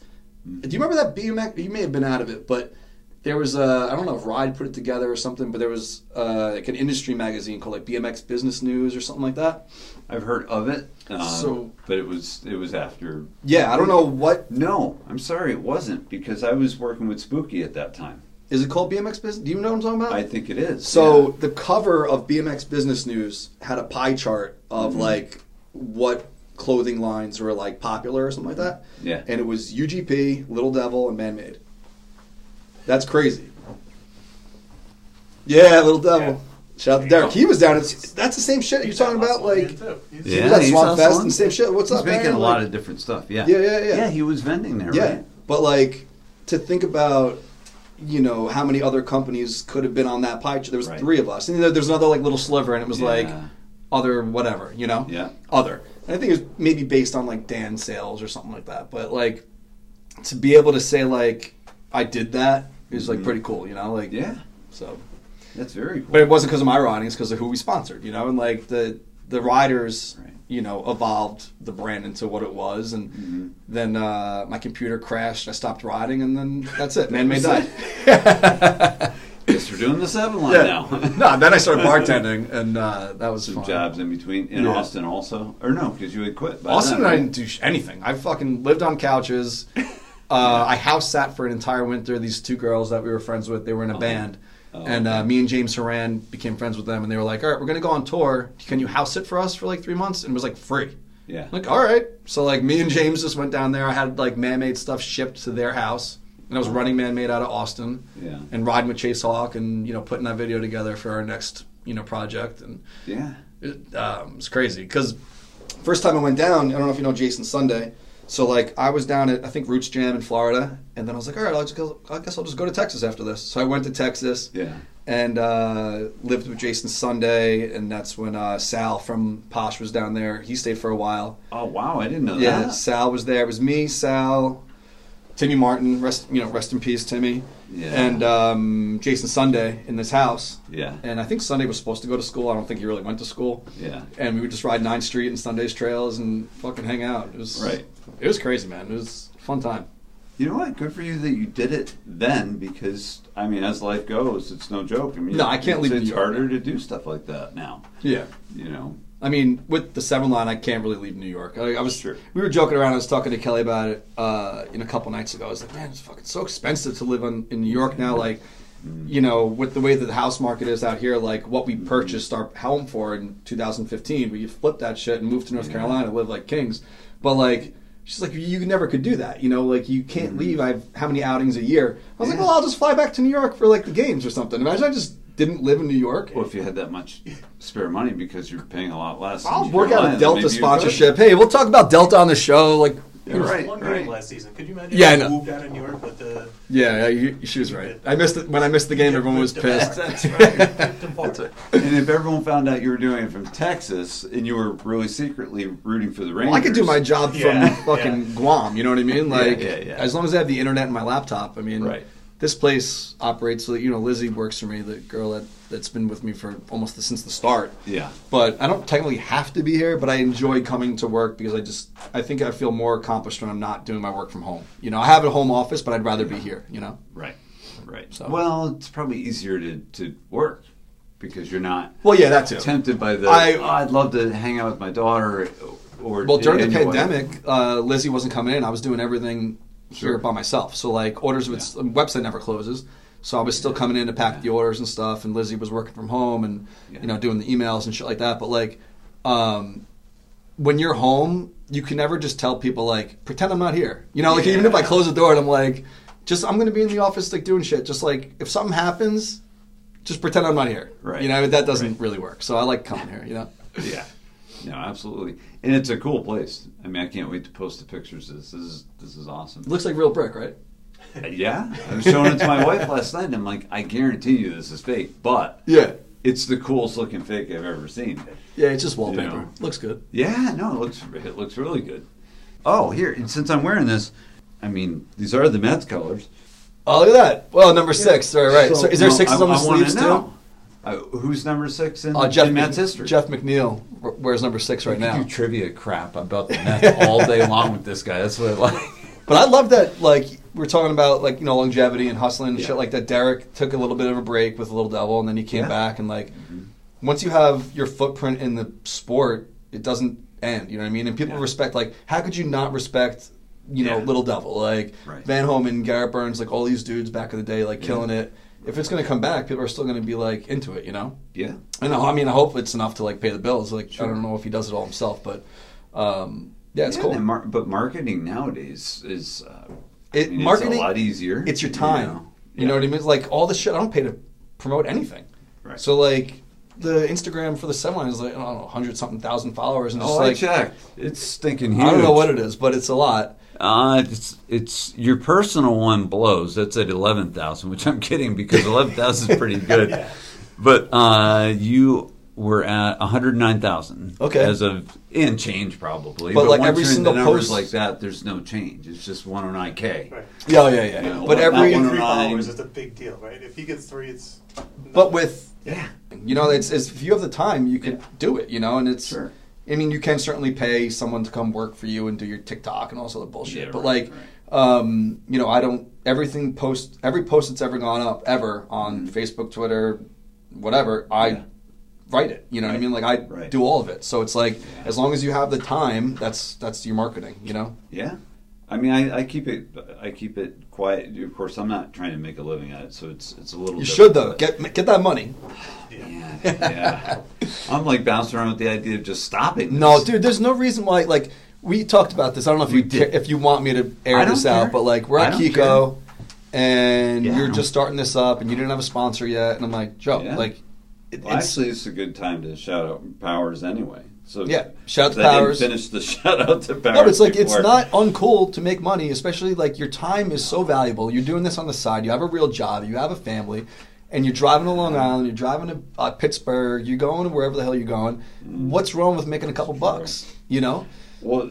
Do you remember that BMX? You may have been out of it, but there was a I don't know if Ride put it together or something, but there was uh, like an industry magazine called like BMX Business News or something like that. I've heard of it, um, So- but it was it was after. Yeah, I don't know what No, I'm sorry, it wasn't because I was working with Spooky at that time. Is it called BMX Business. Do you know what I'm talking about? I think it is. So the cover of BMX Business News had a pie chart of Mm-hmm. like what clothing lines were like popular or something like that. Yeah. And it was UGP, Little Devil, and Man Made. That's crazy. Yeah, Little Devil. Yeah. Shout out to Derek. He was down. At, that's the same shit you're talking about. Like He's he Yeah, was at Swamp Fest and same shit. What's he's up, making man? a lot Like, of different stuff. Yeah, Yeah, yeah, yeah. Yeah, he was vending there. yeah, right? but like to think about, you know, how many other companies could have been on that pie chart. There was Right. three of us, and there's another like little sliver, and it was like other whatever, you know, Yeah. other. And I think it was maybe based on like Dan sales or something like that. But like to be able to say like I did that is like Mhm. pretty cool, you know, like yeah, so. that's very cool. But it wasn't because of my riding; it's because of who we sponsored, you know, and like the the riders, Right. You know, evolved the brand into what it was, and Mhm. then uh, my computer crashed. I stopped riding, and then that's it. Man made That's died. Guess we're doing the seven line yeah. now. no, then I started bartending, and uh, that was Some fun. jobs in between in Yeah. Austin also, or no, because you had quit. by Austin, then, I didn't do anything. I fucking lived on couches. Uh, I house sat for an entire winter. These two girls that we were friends with, they were in a Oh. band, Oh, and uh, me and James Horan became friends with them. And they were like, "All right, we're gonna go on tour. Can you house sit for us for like three months?" And it was like free. Yeah. Like, all right. So like, me and James just went down there. I had like man-made stuff shipped to their house, and I was running man-made out of Austin, Yeah. and riding with Chase Hawk, and you know, putting that video together for our next you know project, and Yeah. it um, was crazy because first time I went down, I don't know if you know Jason Sunday. So like I was down at I think Roots Jam in Florida, and then I was like, all right, I'll just go, I guess I'll just go to Texas after this. So I went to Texas Yeah. and uh, lived with Jason Sunday, and that's when uh, Sal from Posh was down there. He stayed for a while. Oh wow, I didn't know Yeah, that. Yeah, Sal was there. It was me, Sal, Timmy Martin. Rest you know, rest in peace, Timmy. Yeah. And um, Jason Sunday in this house. Yeah. And I think Sunday was supposed to go to school. I don't think he really went to school. Yeah. And we would just ride 9th Street and Sunday's trails and fucking hang out. It was Right. It was crazy, man. It was a fun time. You know what? Good for you that you did it then, because I mean, as life goes, it's no joke. I mean, No, I can't it's, leave New It's York, harder to do stuff like that now. Yeah. You know. I mean, with the seven line, I can't really leave New York. I, I was Sure. we were joking around. I was talking to Kelly about it uh, in a couple nights ago. I was like, man, it's fucking so expensive to live in, in New York now. Like, you know, with the way that the house market is out here, like what we purchased our home for in 2015, we flipped that shit and moved to North Yeah. Carolina, live like kings. But like, she's like, you never could do that. You know, like you can't mm-hmm. leave. I have how many outings a year? I was like, well, I'll just fly back to New York for like the games or something. Imagine I just didn't live in New York. Well, if you had that much spare money because you're paying a lot less. I'll work out a Delta maybe you could. sponsorship. Hey, we'll talk about Delta on the show. Like, Yeah, right, one right. last season. Could you imagine? Yeah, I know. you moved out of New York with the yeah, yeah you, she was right. I missed it when I missed the game. Everyone was pissed. That's right. Picked apart. And if everyone found out you were doing it from Texas and you were really secretly rooting for the Rangers, Well, I could do my job Yeah, from fucking Guam. You know what I mean? Like, yeah, yeah. as long as I have the internet and my laptop. I mean, Right. This place operates. so, that, You know, Lizzie works for me, the girl that that's been with me for almost the, since the start. Yeah. But I don't technically have to be here, but I enjoy coming to work because I just I think I feel more accomplished when I'm not doing my work from home. You know, I have a home office, but I'd rather be here. You know. Right. Right. So- Well, it's probably easier to, to work because you're not Well, yeah, that's too. tempted by the. I- oh, I'd love to hang out with my daughter. Or Well, during the and your wife." pandemic, uh, Lizzie wasn't coming in. I was doing everything here Sure. by myself. So like orders with Yeah. website never closes. So I was still coming in to pack the orders and stuff, and Lizzie was working from home and Yeah. you know doing the emails and shit like that. But like, um, when you're home, you can never just tell people like pretend I'm not here. You know, like Yeah. even if I close the door and I'm like, just I'm gonna be in the office like doing shit. Just like if something happens, just pretend I'm not here. Right. You know, that doesn't Right. really work. So I like coming here. You know. Yeah. No, absolutely. And it's a cool place. I mean, I can't wait to post the pictures. This This is this is awesome. Looks like real brick, right? Uh, yeah, I was showing it to my wife last night. and I'm like, I guarantee you this is fake, but Yeah. it's the coolest looking fake I've ever seen. Yeah, it's just wallpaper. know. Looks good. Yeah, no, it looks it looks really good. Oh, here, and since I'm wearing this, I mean, these are the Mets colors. Oh, look at that. Well, number six. Right, right. So, is there No, sixes I- on the I sleeves too? Know. Uh, who's number six in, Uh, Jeff in Mets Mc- history? Jeff McNeil wears number six right You now. do trivia crap about the Mets all day long with this guy. That's what I like. But I love that, like, we're talking about, like, you know, longevity and hustling and Yeah. shit like that. Derek took a little bit of a break with a Little Devil, and then he came Yeah. Mm-hmm. back. And, like, once you have your footprint in the sport, it doesn't end. You know what I mean? And people Yeah. respect, like, how could you not respect, you know, Yeah. Little Devil? Like, Right. Van Homan, Garrett Burns, like, all these dudes back in the day, like, Yeah. killing it. If it's going to come back, people are still going to be, like, into it, you know? Yeah, And I mean, I hope it's enough to, like, pay the bills. Like, Sure. I don't know if he does it all himself, but, um, yeah, it's Yeah, cool. and mar- but marketing nowadays is uh, It- I mean, marketing- it's a lot easier. it's your you time. know? You know what I mean? Like all the shit, I don't pay to promote anything. Right. So like the Instagram for the semi is like I don't know, hundred something thousand followers, and just oh, I like checked. It's stinking huge. I don't know what it is, but it's a lot. Uh, it's it's your personal one blows. That's at eleven thousand, which I'm kidding because eleven thousand is pretty good. But uh, you were at one hundred nine thousand. Okay. as of in change probably. But, like, once every you're in single the numbers post- like that, there's no change. It's just 109k. Right. Yeah, yeah, yeah. Yeah, but every that one- Three Nine. followers is a big deal, right? If he gets three, it's. but with Yeah, you know, it's, it's if you have the time, you can Yeah. do it. You know, and it's. sure. I mean, you can certainly pay someone to come work for you and do your TikTok and all sort of bullshit. Yeah, but right, like, um, you know, I don't. Everything post, every post that's ever gone up ever on Facebook, Twitter, whatever, I Yeah. write it. You know what I mean? Like I Right. do all of it. So it's like as long as you have the time, that's that's your marketing. You know? Yeah. I mean, I, I keep it. I keep it quiet. Of course, I'm not trying to make a living at it, so it's it's a little. You should though. Get get that money. Yeah, yeah. I'm like bouncing around with the idea of just stopping. No, dude. There's no reason why. Like we talked about this. I don't know if We you did. if you want me to air I don't this out, but like we're at don't Kiko, and Yeah. you're just starting this up, and you didn't have a sponsor yet, and I'm like, Joe, Yeah. like, it, Well, it's actually, it's a good time to shout out Powers anyway. So Yeah, shout out to Powers. Finish the shout out to Powers. no, but it's like it's not uncool to make money, especially like your time is so valuable. You're doing this on the side. You have a real job. You have a family, and you're driving to Long Island. You're driving to uh, Pittsburgh. You're going to wherever the hell you're going. Mm. What's wrong with making a couple bucks? You know? Well,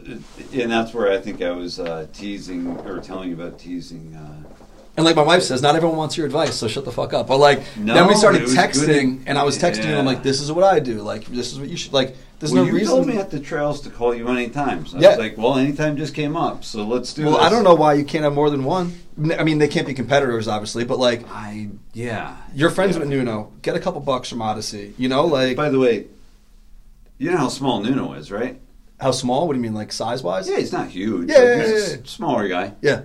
and that's where I think I was uh, teasing or telling you about teasing. Uh, And like my wife says, not everyone wants your advice, so shut the fuck up. But like No, then we started texting, and I was texting you, and I'm like, "This is what I do. Like this is what you should like." There's well, no you reason. told me at the trails to call you anytime. So I Yeah. was like, well, anytime just came up, so let's do well, this. I don't know why you can't have more than one. I mean, they can't be competitors, obviously, but like I yeah. you're friends Yeah. with Nuno. Get a couple bucks from Odyssey. You know, like By the way, you know how small Nuno is, right? how small? What do you mean, like size wise? Yeah, he's not huge. Yeah, but yeah, he's yeah, a yeah. smaller guy. Yeah.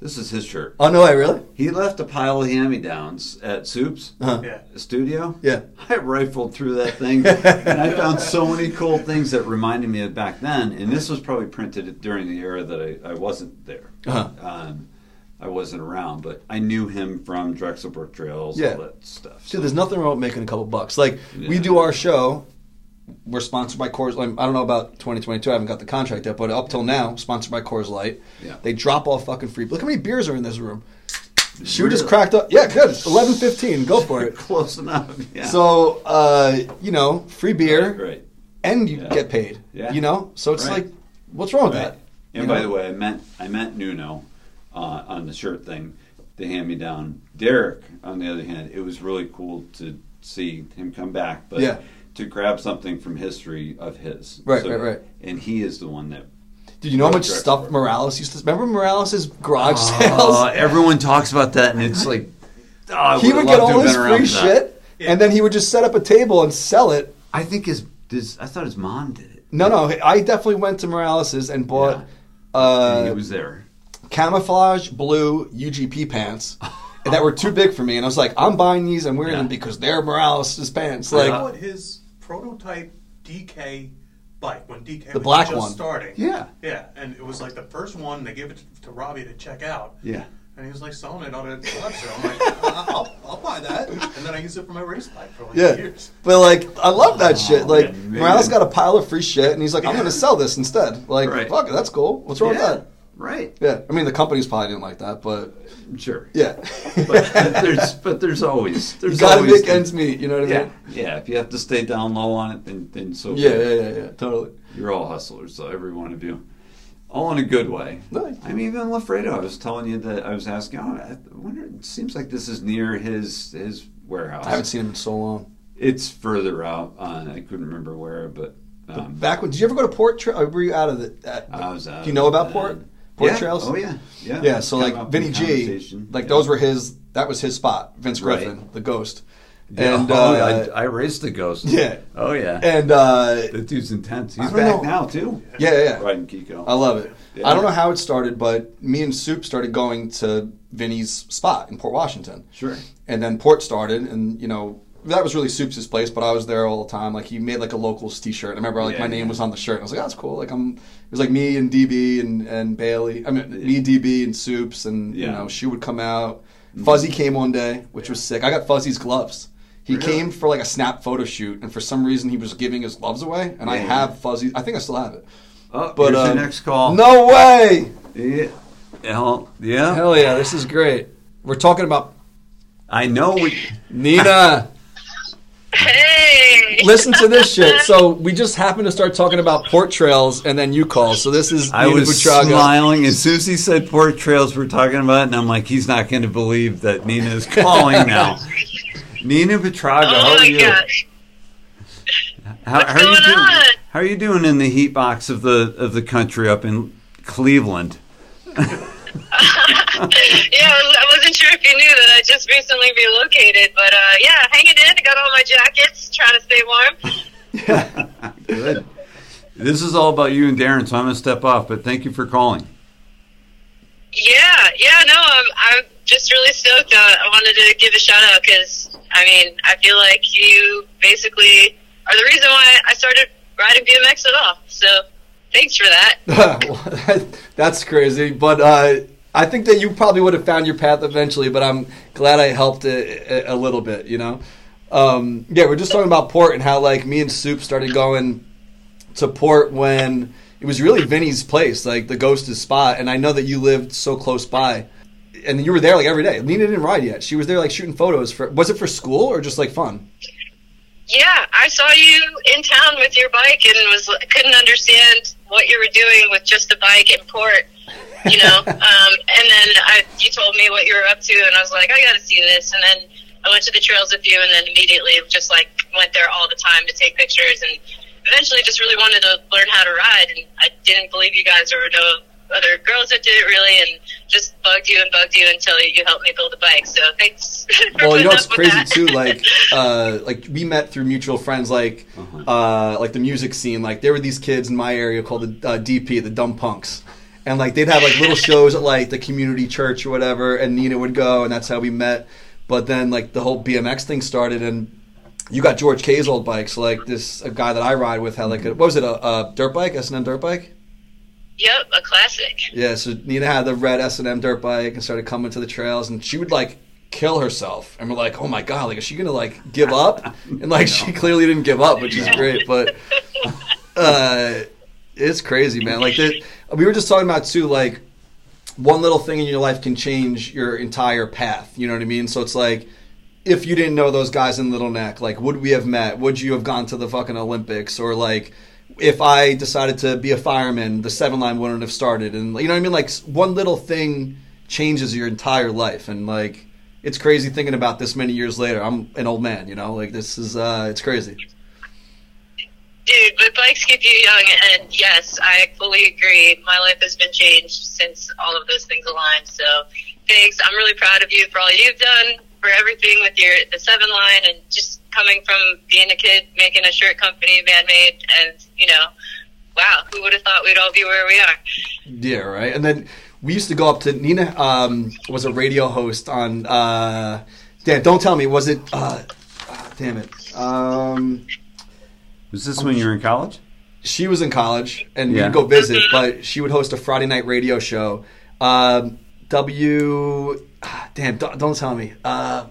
This is his shirt. Oh no, I really? He left a pile of hand-me-downs at Soup's Uh-huh. Yeah. studio. Yeah. I rifled through that thing, and I found so many cool things that reminded me of back then. And this was probably printed during the era that I, I wasn't there. Uh-huh. Um, I wasn't around, but I knew him from Drexelbrook Trails, Yeah. all that stuff. Dude, there's nothing wrong with making a couple bucks. Like we do our show. We're sponsored by Coors. Light. I don't know about 2022. I haven't got the contract yet, but up till now, sponsored by Coors Light. Yeah. They drop off fucking free. Look how many beers are in this room. Shoe just cracked up. Yeah, good. Eleven fifteen. Go for it. Close enough. Yeah. So, uh, you know, free beer right. and you Yeah. get paid. Yeah. You know, so it's Right. like, what's wrong with that? And You by know? the way, I meant I meant Nuno uh, on the shirt thing, the hand me down. Derek, on the other hand, it was really cool to see him come back, but Yeah. To grab something from history of his. Right, right, right. And he is the one that. Did you know how much stuff support. Morales used to? Remember Morales' garage Uh, sales? everyone talks about that, and it's like oh, he would get all have his free for that. shit, and then he would just set up a table and sell it. I think his, his I thought his mom did it. No, no, I definitely went to Morales's and bought And uh, he was there. camouflage blue UGP pants that were too big for me, and I was like, I'm buying these and wearing Yeah. them because they're Morales's pants. I Like, put his prototype DK bike when DK The was black just one. starting. Yeah. Yeah, and it was like the first one. They gave it to Robbie to check out. Yeah. And he was like selling it on a website. I'm like, "Uh, I'll, I'll buy that. And then I used it for my race bike for like Yeah. years. But like, I love that shit. Like, man. Morales got a pile of free shit, and he's like, I'm going to sell this instead. Like, Right. fuck it, that's cool. What's wrong Yeah, with that? Right. Yeah. I mean, the company's probably didn't like that, but Sure. yeah. But there's but there's always you there's got to always make ends meet. You know what I Yeah, mean? yeah. If you have to stay down low on it, then then so Yeah, yeah, yeah, yeah. Totally. You're all hustlers, so every one of you. All in a good way. Nice. I mean, even Lafredo, I was telling you that I was asking. Oh, I wonder. It seems like this is near his his warehouse. I haven't seen him in so long. It's further out. On, I couldn't remember where, but um, Back when, did you ever go to Port Trail? Were you out of the? Uh, I was out. do you know about uh, Port? Port yeah. Trails? Oh yeah, yeah. Yeah, so Come like up Vinny G, like Yeah. those were his. That was his spot. Vince Right. Griffin, the Ghost, and oh, uh, I, I raced the ghost. yeah, Oh yeah. and uh, that dude's intense. He's back know. now too. yeah, yeah, yeah. Riding Kiko. I love it. Yeah. I don't know how it started, but me and Soup started going to Vinny's spot in Port Washington, Sure. and then Port started, and you know that was really Soup's place, but I was there all the time. Like he made like a locals T-shirt. I remember like Yeah, my name yeah. was on the shirt. And I was like, oh, that's cool. Like I'm. It was like me and DB and and Bailey. I mean, me, DB, and Soups, and you Yeah. Mm-hmm. know she would come out. Fuzzy came one day, which was sick. I got Fuzzy's gloves. He Really? came for like a snap photo shoot, and for some reason he was giving his gloves away, and I have Fuzzy. I think I still have it. Oh, But here's um, your next call. No way! Yeah. Hell, yeah. Hell yeah, this is great. We're talking about I know we. Nina. Hey! Listen to this shit. So we just happened to start talking about port trails, and then you call. So this is I Nina was Buitrago. smiling as soon as he said port trails we're talking about, it, and I'm like, he's not going to believe that Nina is calling now. Nina Buitrago, oh how are you? gosh. How, What's how are you going doing? on? How are you doing in the heat box of the of the country up in Cleveland? yeah, I was- I wasn't sure if you knew that I just recently relocated, but uh, yeah, hanging in. I got all my jackets, trying to stay warm. Good. This is all about you and Darren, so I'm going to step off. But thank you for calling. Yeah, yeah, no, I'm, I'm just really stoked. Uh, I wanted to give a shout out because, I mean, I feel like you basically are the reason why I started riding BMX at all. So thanks for that. That's crazy, but uh, I think that you probably would have found your path eventually. But I'm glad I helped a, a, little bit. You know, um, yeah. We're just talking about port and how like me and Soup started going to port when it was really Vinny's place, like the Ghost's spot. And I know that you lived so close by, and you were there like every day. Nina didn't ride yet; she was there like shooting photos for. Was it for school or just like fun? Yeah, I saw you in town with your bike and was couldn't understand what you were doing with just a bike in port. You know, um, and then I, you told me what you were up to, and I was like, I got to see this. And then I went to the trails with you, and then immediately just like went there all the time to take pictures, and eventually just really wanted to learn how to ride. And I didn't believe you guys there were no other girls that did it really, and just bugged you and bugged you until you helped me build a bike. So thanks. for well, you know putting what's crazy that. too? Like, uh, like we met through mutual friends, like, uh, like the music scene. Like, there were these kids in my area called the uh, DP, the Dumb Punks, and like they'd have like little shows at like the community church or whatever, and Nina would go, and that's how we met. But then like the whole BMX thing started, and you got George K's old bikes, So like this a guy that I ride with had like a what was it a, a dirt bike, S and M dirt bike. Yep, a classic. Yeah, so Nina had the red S and M dirt bike and started coming to the trails, and she would like kill herself, and we're like, oh my god, like is she gonna like give up? And like she clearly didn't give up, which is great, but uh, it's crazy, man. Like that, we were just talking about too, like one little thing in your life can change your entire path. You know what I mean? So it's like. If you didn't know those guys in Little Neck, like, would we have met? Would you have gone to the fucking Olympics? Or like, if I decided to be a fireman, the seven line wouldn't have started. And you know what I mean? Like one little thing changes your entire life. And like it's crazy thinking about this many years later. I'm an old man, you know. Like this is uh, it's crazy. Dude, but bikes keep you young, and yes, I fully agree. My life has been changed since all of those things aligned. So, thanks. I'm really proud of you for all you've done, for everything with your the seven line, and just coming from being a kid, making a shirt company, man made, and you know, wow, who would have thought we'd all be where we are? Yeah, right. And then we used to go up to Nina um, was a radio host on. Uh, damn, don't tell me. Was it? Uh, ah, damn it. Um, Was this when you were in college? she was in college and Yeah. we'd go visit, but she would host a Friday night radio show. Um, W, ah, damn, don't, don't tell me. Uh,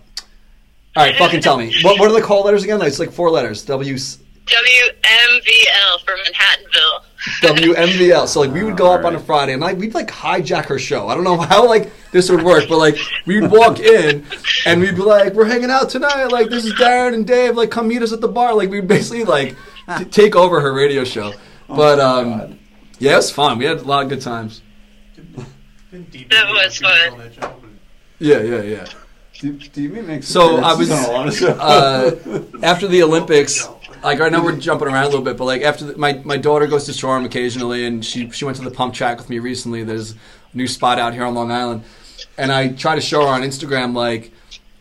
all right, fucking tell me. What, what are the call letters again? It's like four letters. W WMVL for Manhattanville. WMVL. So like we would go up on a Friday and like we'd like hijack her show. I don't know how like this would work, but like we'd walk in and we'd be like, "We're hanging out tonight. Like this is Darren and Dave. Like come meet us at the bar." Like we'd basically like t- take over her radio show. But um, yeah, it was fun. We had a lot of good times. That was fun. Yeah, yeah, yeah. TV makes So I was on a lot of shows. uh, after the Olympics. Like I know we're jumping around a little bit, but like after the, my my daughter goes to Shoreham occasionally, and she she went to the pump track with me recently. There's a new spot out here on Long Island, and I try to show her on Instagram like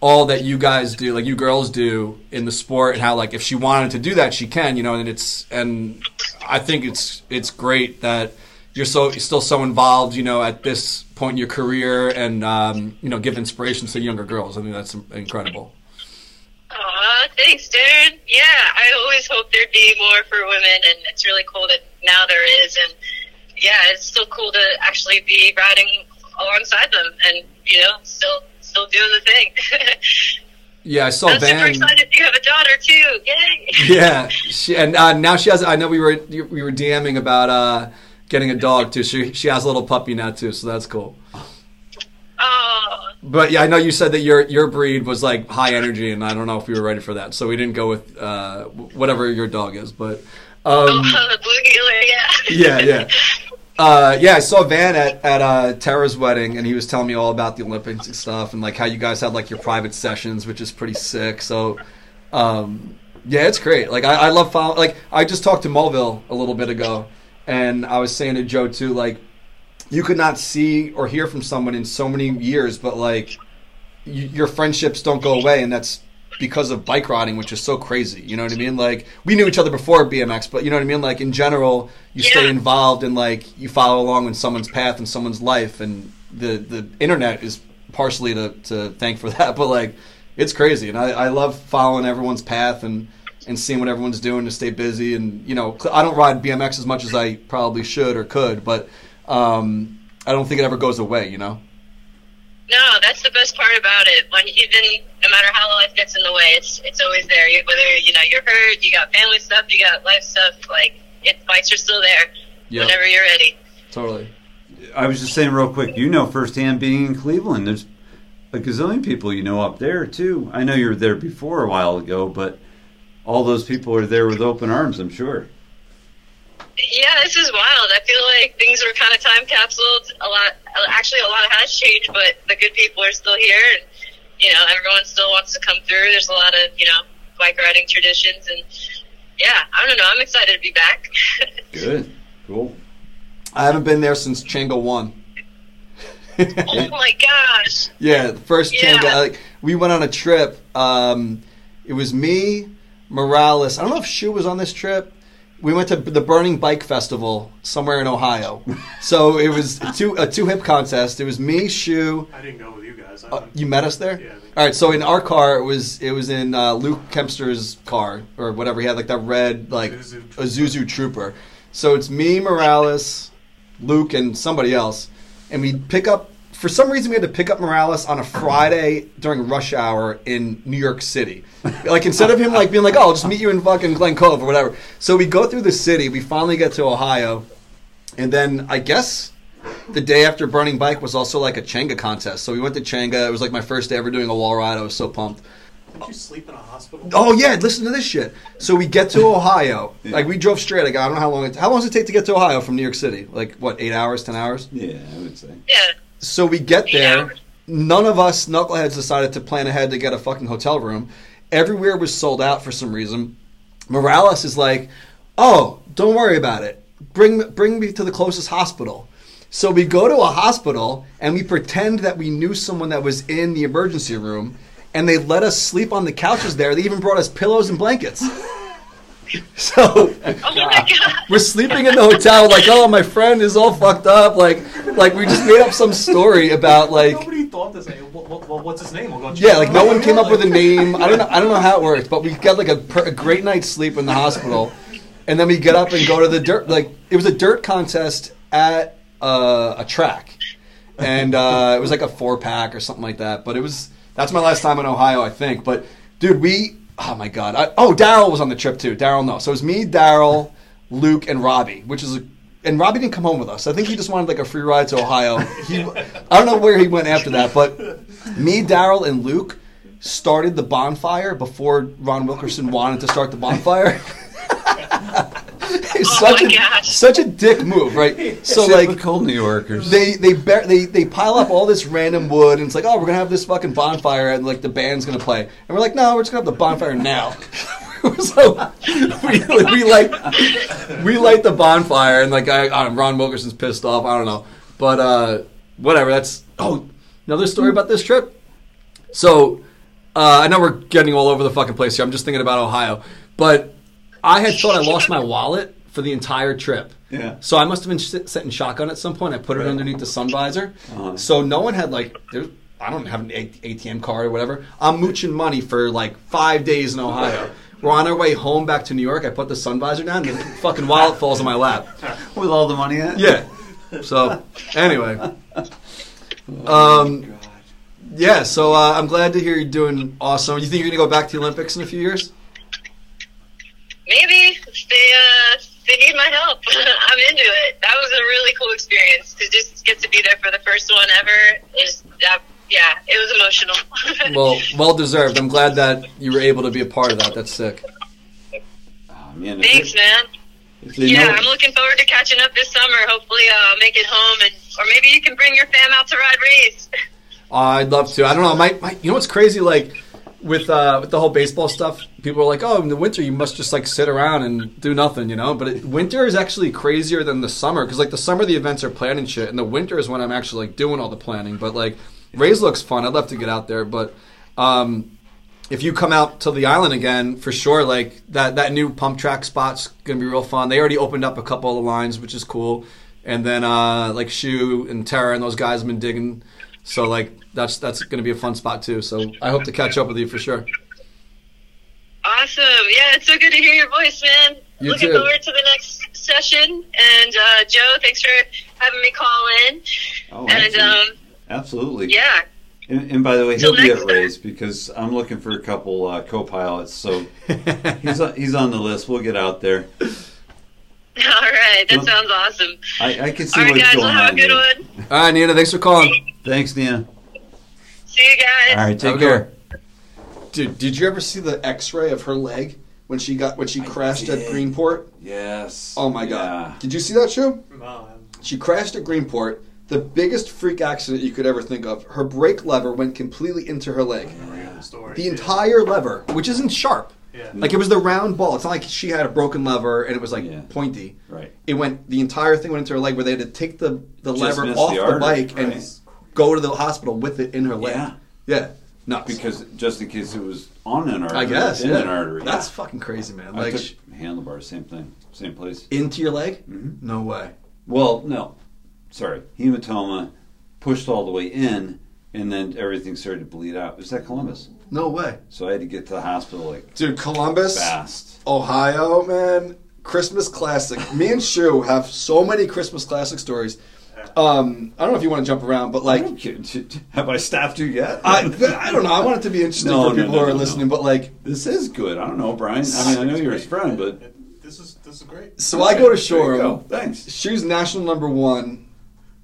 all that you guys do, like you girls do in the sport, and how like if she wanted to do that, she can, you know. And it's and I think it's it's great that you're so you're still so involved, you know, at this point in your career, and um, you know, give inspiration to younger girls. I think that's incredible. Aw, thanks, Darren. Yeah, I always hope there'd be more for women, and it's really cool that now there is. And yeah, it's still cool to actually be riding alongside them, and you know, still still doing the thing. Yeah, I saw I'm super excited you have a daughter too. Yay! Yeah, she, and uh, now she has. I know we were we were DMing about uh, getting a dog too. She she has a little puppy now too, so that's cool. Oh, But yeah, I know you said that your your breed was like high energy, and I don't know if we were ready for that, so we didn't go with uh, whatever your dog is. But um, the blue yeah. yeah, yeah. Uh, yeah, I saw Van at, at uh, Tara's wedding, and he was telling me all about the Olympics and stuff, and like how you guys had like your private sessions, which is pretty sick. So, um, yeah, it's great. Like I, I love follow. Like I just talked to Mulville a little bit ago, and I was saying to Joe too, like you could not see or hear from someone in so many years, but like y- your friendships don't go away, and that's because of bike riding, which is so crazy. You know what I mean? Like we knew each other before BMX, but you know what I mean? Like in general, you stay involved and like you follow along in someone's path and someone's life, and the the internet is partially to to thank for that. But like it's crazy, and I, I love following everyone's path and and seeing what everyone's doing to stay busy. And you know, I don't ride BMX as much as I probably should or could, but um, I don't think it ever goes away. You know? No, that's the best part about it. When even no matter how life gets in the way, it's it's always there. Whether you know you're hurt, you got family stuff, you got life stuff. Like it, bikes are still there Yeah, whenever you're ready. totally. I was just saying real quick. You know firsthand being in Cleveland. There's a gazillion people you know up there too. I know you were there before a while ago, but all those people are there with open arms. I'm sure. Yeah, this is wild. I feel like things were kind of time capsuled. A lot, actually, a lot has changed, but the good people are still here, and you know, everyone still wants to come through. There's a lot of you know bike riding traditions, and yeah, I don't know. I'm excited to be back. Good. Cool. I haven't been there since Chango one. oh my gosh! Yeah, the first Yeah. Chango. Like we went on a trip. Um, it was me, Morales. I don't know if Shu was on this trip. We went to the Burning Bike Festival somewhere in Ohio. So it was a two a two hip contest. It was me, Shu. I didn't go with you guys. Uh, you met us there. Yeah, All right. So in our car, it was it was in uh, Luke Kempster's car or whatever. He had like that red like Zuzu a Zuzu Trooper. So it's me, Morales, Luke, and somebody else, and we pick up. For some reason, we had to pick up Morales on a Friday during rush hour in New York City. Like instead of him like being like, "Oh, I'll just meet you in fucking Glen Cove or whatever." So we go through the city. We finally get to Ohio, and then I guess the day after Burning Bike was also like a Changa contest. So we went to Changa. It was like my first day ever doing a wall ride. I was so pumped. Did you sleep in a hospital? Oh yeah, listen to this shit. So we get to Ohio. Like we drove straight. Like I don't know how long. It, how long does it take to get to Ohio from New York City? Like what? Eight hours? Ten hours? Yeah, I would say. Yeah, So we get there. None of us knuckleheads decided to plan ahead to get a fucking hotel room. Everywhere was sold out for some reason. Morales is like, "Oh, don't worry about it. Bring bring me to the closest hospital." So we go to a hospital and we pretend that we knew someone that was in the emergency room, and they let us sleep on the couches there. They even brought us pillows and blankets. So Oh we're sleeping in the hotel, like, oh, my friend is all fucked up. Like, like we just made up some story about like, Nobody thought this. Hey, what, what, what- what's his name? We'll go check yeah, like no one came up with a name. I don't know. I don't know how it worked, but we got like a, per- a great night's sleep in the hospital, and then we get up and go to the dirt. Like it was a dirt contest at uh, a track, and uh, it was like a four pack or something like that. But it was that's my last time in Ohio, I think. But dude, we oh my god, I, oh Daryl was on the trip too. Daryl, no, so it was me, Daryl, Luke, and Robbie, which is a and Robbie didn't come home with us. I think he just wanted like a free ride to Ohio. He, I don't know where he went after that, but me, Daryl, and Luke started the bonfire before Ron Wilkerson wanted to start the bonfire. It's Oh such my a gosh. such a dick move, right? So like cold New Yorkers. they they bar- they they pile up all this random wood and it's like, oh, we're gonna have this fucking bonfire and like the band's gonna play, and we're like, no, we're just gonna have the bonfire now. so we, we light we light the bonfire and like I, I don't Ron Wilkerson's pissed off. I don't know, but uh, whatever. That's oh another story about this trip. So uh, I know we're getting all over the fucking place here. I'm just thinking about Ohio, but I had thought I lost my wallet for the entire trip. Yeah. So I must have been sit- setting shotgun at some point. I put it underneath the sun visor. Uh-huh. So no one had like, there, I don't have an A- ATM card or whatever. I'm mooching money for like five days in Ohio. We're on our way home back to New York. I put the sun visor down, and the fucking wallet falls on my lap. With all the money in it? Yeah. So anyway, um, yeah. So uh, I'm glad to hear you're doing awesome. You think you're gonna go back to the Olympics in a few years? Maybe they uh, they need my help. I'm into it. That was a really cool experience to just get to be there for the first one ever. Is that yeah, it was emotional. Well, well deserved. I'm glad that you were able to be a part of that. That's sick. Oh, man, Thanks, they- man. Yeah, know- I'm looking forward to catching up this summer. Hopefully, uh, I'll make it home, and or maybe you can bring your fam out to ride race. I'd love to. I don't know. My, my you know what's crazy? Like with uh, with the whole baseball stuff, people are like, "Oh, in the winter you must just like sit around and do nothing," you know. But it, winter is actually crazier than the summer because like the summer the events are planned and shit, and the winter is when I'm actually like doing all the planning. But like Ray's looks fun. I'd love to get out there, but um, if you come out to the island again, for sure, like that that new pump track spot's gonna be real fun. They already opened up a couple of lines, which is cool. And then uh, like Shu and Tara and those guys have been digging. So like that's that's gonna be a fun spot too. So I hope to catch up with you for sure. Awesome. Yeah, it's so good to hear your voice, man. You Looking too. forward to the next session. And uh, Joe, thanks for having me call in. Oh, and absolutely. um, absolutely. yeah, And, and by the way, he'll be at. Ray's because I'm looking for a couple uh, co-pilots. So he's on, he's on the list. We'll get out there. all right. That Well- sounds awesome. I, I can see All right, what's guys. going Well, have on. a good here. one. All right, Nina, thanks for calling. Thanks, Nina. See you guys. All right, take Have care. Dude, did you ever see the X-ray of her leg when she got when she crashed at. Greenport? Yes. Oh my Yeah. god! Did you see that show? No, She crashed at Greenport. The biggest freak accident you could ever think of. Her brake lever went completely into her leg. I'm reading the story. The entire lever, which isn't sharp. Yeah. Like it was the round ball. It's not like she had a broken lever and it was like Yeah. pointy. Right. It went the entire thing went into her leg where they had to take the, the Just lever off the the, artery, bike and right. go to the hospital with it in her leg. Yeah. Yeah. Nuts. Because just in case it was on an artery. I guess. In yeah. an artery. That's yeah. fucking crazy, man. I Like took sh- handlebars, same thing, same place. into your leg? Mm-hmm. No way. Well, no, sorry, hematoma pushed all the way in, and then everything started to bleed out. It was at Columbus, No way. so I had to get to the hospital like Dude, Columbus, fast. Ohio, man. Christmas classic. Me and Shu have so many Christmas classic stories. Um, I don't know if you want to jump around, but like, have I staffed you yet? I, I don't know. I want it to be interesting No, for no, people no, who are no, no. listening, but like, this is good. I don't know, Brian. I mean, I know you're his friend, but this is this is great. so I go to There you Shore. Thanks. Shu's national number one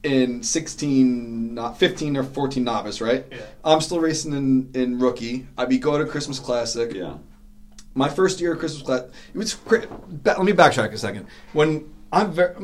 in 16, not 15 or 14 novice, right? Yeah. I'm still racing in, in rookie. I be go to Christmas Classic. Yeah. my first year of Christmas class, it was. Let me backtrack a second. When I'm very,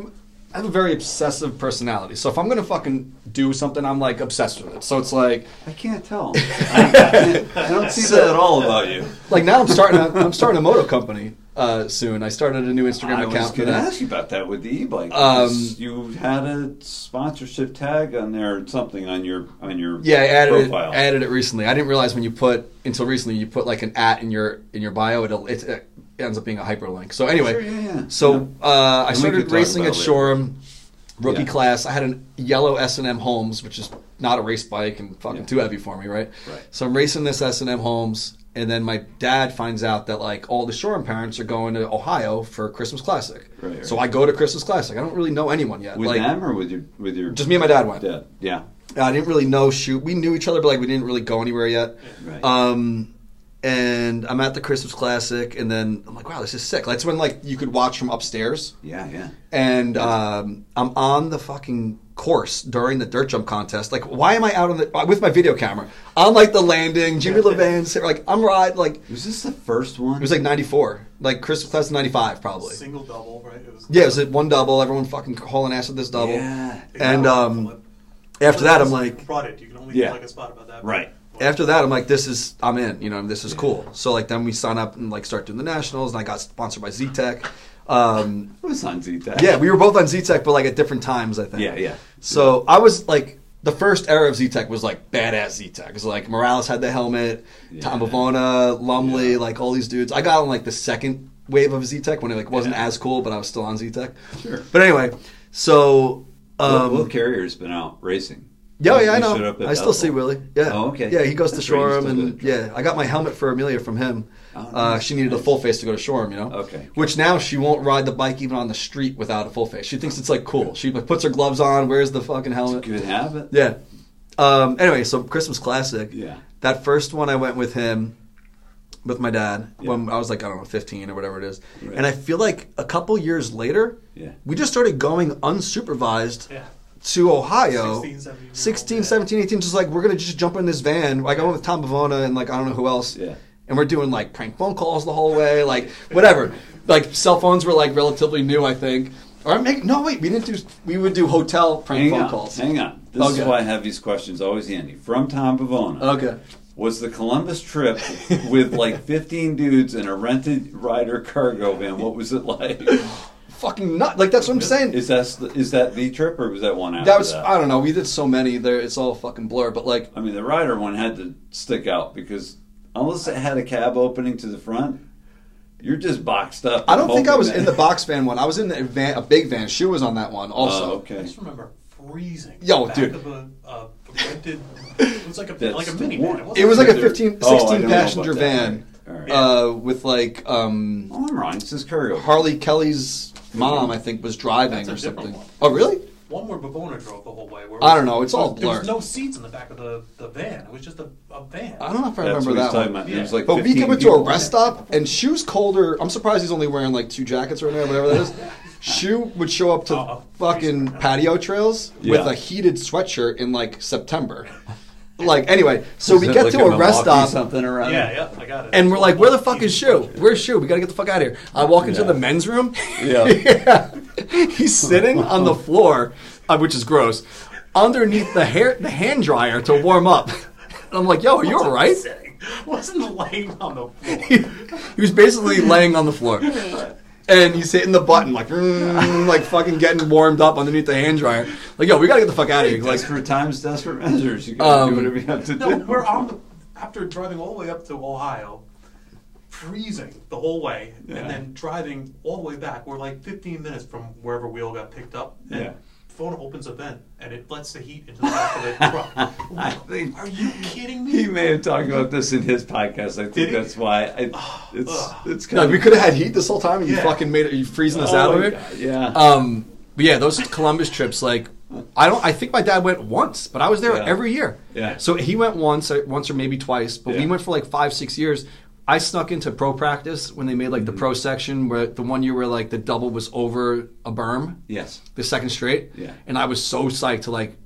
I have a very obsessive personality. So if I'm gonna fucking do something, I'm like obsessed with it. So it's like, I can't tell. I, I don't see that at all about you. like now I'm starting. A, I'm starting a moto company uh, soon. I started a new Instagram I account. was for going to ask you about that with the e-bike. Um, you had a sponsorship tag on there, or something on your on your Yeah, I added profile. it, added it recently. I didn't realize when you put until recently you put like an at in your in your bio, it'll, it, it ends up being a hyperlink. So anyway, Sure, yeah, yeah. so uh, I started racing at. Shoreham, rookie Yeah. class. I had a yellow S and M Holmes, which is not a race bike and fucking Yeah. too heavy for me, right? Right. So I'm racing this S and M Holmes. And then my dad finds out that like all the Shoreham parents are going to Ohio for Christmas Classic. Right, right. So I go to Christmas Classic. I don't really know anyone yet. With like, them or with your with your just me and my dad went. dad? Yeah. I didn't really know shoot. We knew each other, but like we didn't really go anywhere yet. Right. Um, and I'm at the Christmas Classic, and then I'm like, wow, this is sick. That's when like you could watch from upstairs, yeah, yeah. and um, I'm on the fucking course during the dirt jump contest. Like, why am I out on the with my video camera on like the landing? Jimmy Levan, like I'm right. like Was this the first one? it was like '94, like Christmas Classic '95 probably. Single double, right? It was Yeah, it was at one double. Everyone fucking hauling ass at this double. Yeah. And um, after that, I'm like, brought it. You can only Yeah. get like a spot about that. Right. After that, I'm like, this is, I'm in, you know, this is cool. So like, then we sign up and like start doing the nationals, and I got sponsored by Z Tech. Um, It was on Z-Tech. yeah, we were both on Z Tech, but like at different times, I think. Yeah, yeah. So I was like, the first era of Z Tech was like badass Z Tech. It was like Morales had the helmet, Tom Bavona, Lumley, like all these dudes. I got on like the second wave of Z Tech when it like wasn't Yeah. as cool, but I was still on Z Tech. Sure. But anyway, so um, Will Carrier's been out racing. Yeah, yeah, I know. I still see Willie. Yeah. Oh, okay. Yeah, he goes to That's right, Shoreham, and do yeah, I got my helmet for Amelia from him. Oh, uh, she needed a full face to go to Shoreham, you know. Okay. Which now she won't ride the bike even on the street without a full face. She thinks it's like cool. She like, puts her gloves on, wears the fucking helmet. Good habit. Yeah. Um, anyway, so Christmas Classic. Yeah. That first one I went with him, with my dad Yeah. when I was like I don't know 15 or whatever it is, Right. and I feel like a couple years later, Yeah. we just started going unsupervised Yeah. To Ohio. 16, 17 16, yeah. 17, 18, just like we're gonna just jump in this van. Like I went with Tom Bavona and like I don't know who else. Yeah. And we're doing like prank phone calls the whole way, like whatever. like cell phones were like relatively new, I think. Or make no wait, we didn't do. We would do hotel prank Hang phone on. calls. Hang on. This Okay. is why I have these questions always handy. From Tom Bavona. Okay. Was the Columbus trip with like 15 dudes in a rented rider cargo van? What was it like? Fucking nut. Like that's what I'm saying. Is that is that the trip or was that one after that was that? I don't know. We did so many there. It's all fucking blur. But like I mean, the rider one had to stick out because unless it had a cab opening to the front, you're just boxed up. I don't think I was that- in the box van one. I was in the van, a big van. She was on that one also. Oh, I okay. just remember freezing. Yo, back dude. Of a, uh, rented, it was like a That's like a the minivan. It, wasn't It was like a a 15, Oh, 16 don't passenger van All right. uh, with like um, Oh, I'm wrong. It's his cargo. Harley Kelly's mom, I think, was driving That's or a different something. one. Oh, really? one where Bavona drove the whole way. Where I don't know, it's all there was blurred. no seats in the back of the, the van. It was just a, a van. I don't know if I That's remember what he's that talking one. about. It was like But we 15 came into a people. rest stop, and Shoe's colder. I'm surprised he's only wearing like two jackets right now, whatever that is. Shoe would show up to Oh, oh fucking patio trails with Yeah. a heated sweatshirt in like September. Like anyway, so we get to a rest stop, something around yeah, it? yeah, I got it. and we're like, "Where the fuck is Easy Shoe? Where's Shoe? We gotta get the fuck out of here." I walk into Yeah. the men's room. Yeah. yeah. He's sitting on the floor, uh, which is gross, underneath the hair the hand dryer to warm up. And I'm like, "Yo, are you all right?" Sitting. Wasn't laying on the floor. he was basically laying on the floor. And he's hitting the button like, mm, like fucking getting warmed up underneath the hand dryer. Like, yo, we gotta get the fuck out of here. Like, Desperate times, desperate measures. You gotta Um, do whatever you have to No, do. we're on the after driving all the way up to Ohio, freezing the whole way, Yeah. and then driving all the way back. We're like 15 minutes from wherever we all got picked up. And Yeah. Phone opens a vent and it lets the heat into the back of the truck. I'm I like, think Are you kidding me? he may have talked about this in his podcast. I think Did he? that's why I, it's it's kind no, of we could have had heat this whole time, and you Yeah. fucking made it. You freezing us Oh out of my here. God, Yeah. Um, but yeah, those Columbus trips, like, I don't. I think my dad went once, but I was there Yeah. every year. Yeah. So he went once, uh, once or maybe twice, but we Yeah. went for like five, six years. I snuck into pro practice when they made like the Mm-hmm. pro section, where the one year where like the double was over a berm. yes. the second straight. Yeah. And I was so psyched to like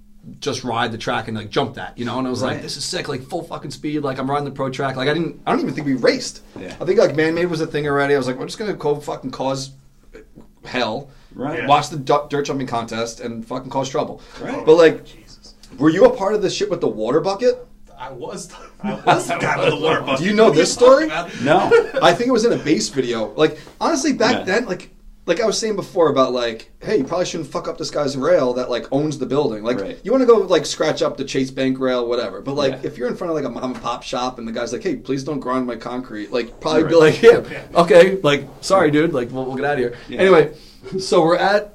just ride the track and like jump that, you know. And I was like, this is sick, like full fucking speed. Like I'm riding the pro track. Like I didn't, I don't even think we raced. Yeah. I think like man made was a thing already. I was like, we're just gonna go fucking cause hell. Right. Watch the du- dirt jumping contest and fucking cause trouble. Right. But like, Jesus. were you a part of the shit with the water bucket? I was I was the guy with the water bucket. Do you know this story? No. I think it was in a base video. Like honestly, back Yeah. then, like like I was saying before about like, hey, you probably shouldn't fuck up this guy's rail that like owns the building. Like Right. you want to go like scratch up the Chase Bank rail, whatever. But like Yeah. if you're in front of like a mom and pop shop and the guy's like, hey, please don't grind my concrete, like probably be Right. like, yeah, okay, like sorry, dude, like we'll, we'll get out of here. Yeah. Anyway, so we're at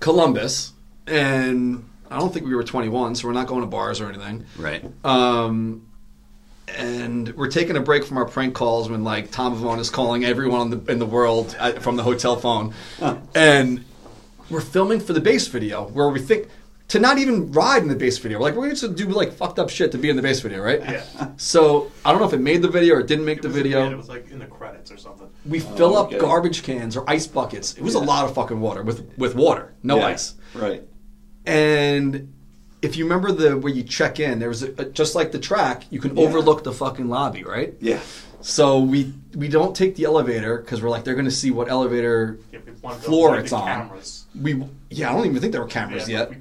Columbus, and I don't think we were 21, so we're not going to bars or anything. Right. Um, and we're taking a break from our prank calls when like Tom Avon is calling everyone in the, in the world at, from the hotel phone, and we're filming for the base video where we think to not even ride in the base video. We're like we're going to do like fucked up shit to be in the base video, right? Yeah. So I don't know if it made the video or it didn't make It the was in video. It was like in the credits or something. we fill up okay. garbage cans or ice buckets. It was a lot of fucking water with with water, no Yeah, ice. Right. And if you remember the where you check in, there was a, just like the track, you can Yeah. overlook the fucking lobby, right? Yeah. So we we don't take the elevator because we're like they're going to see what elevator Yeah, we wanted to floor it's on. Cameras. We yeah, I don't even think there were cameras Yeah, yet. we-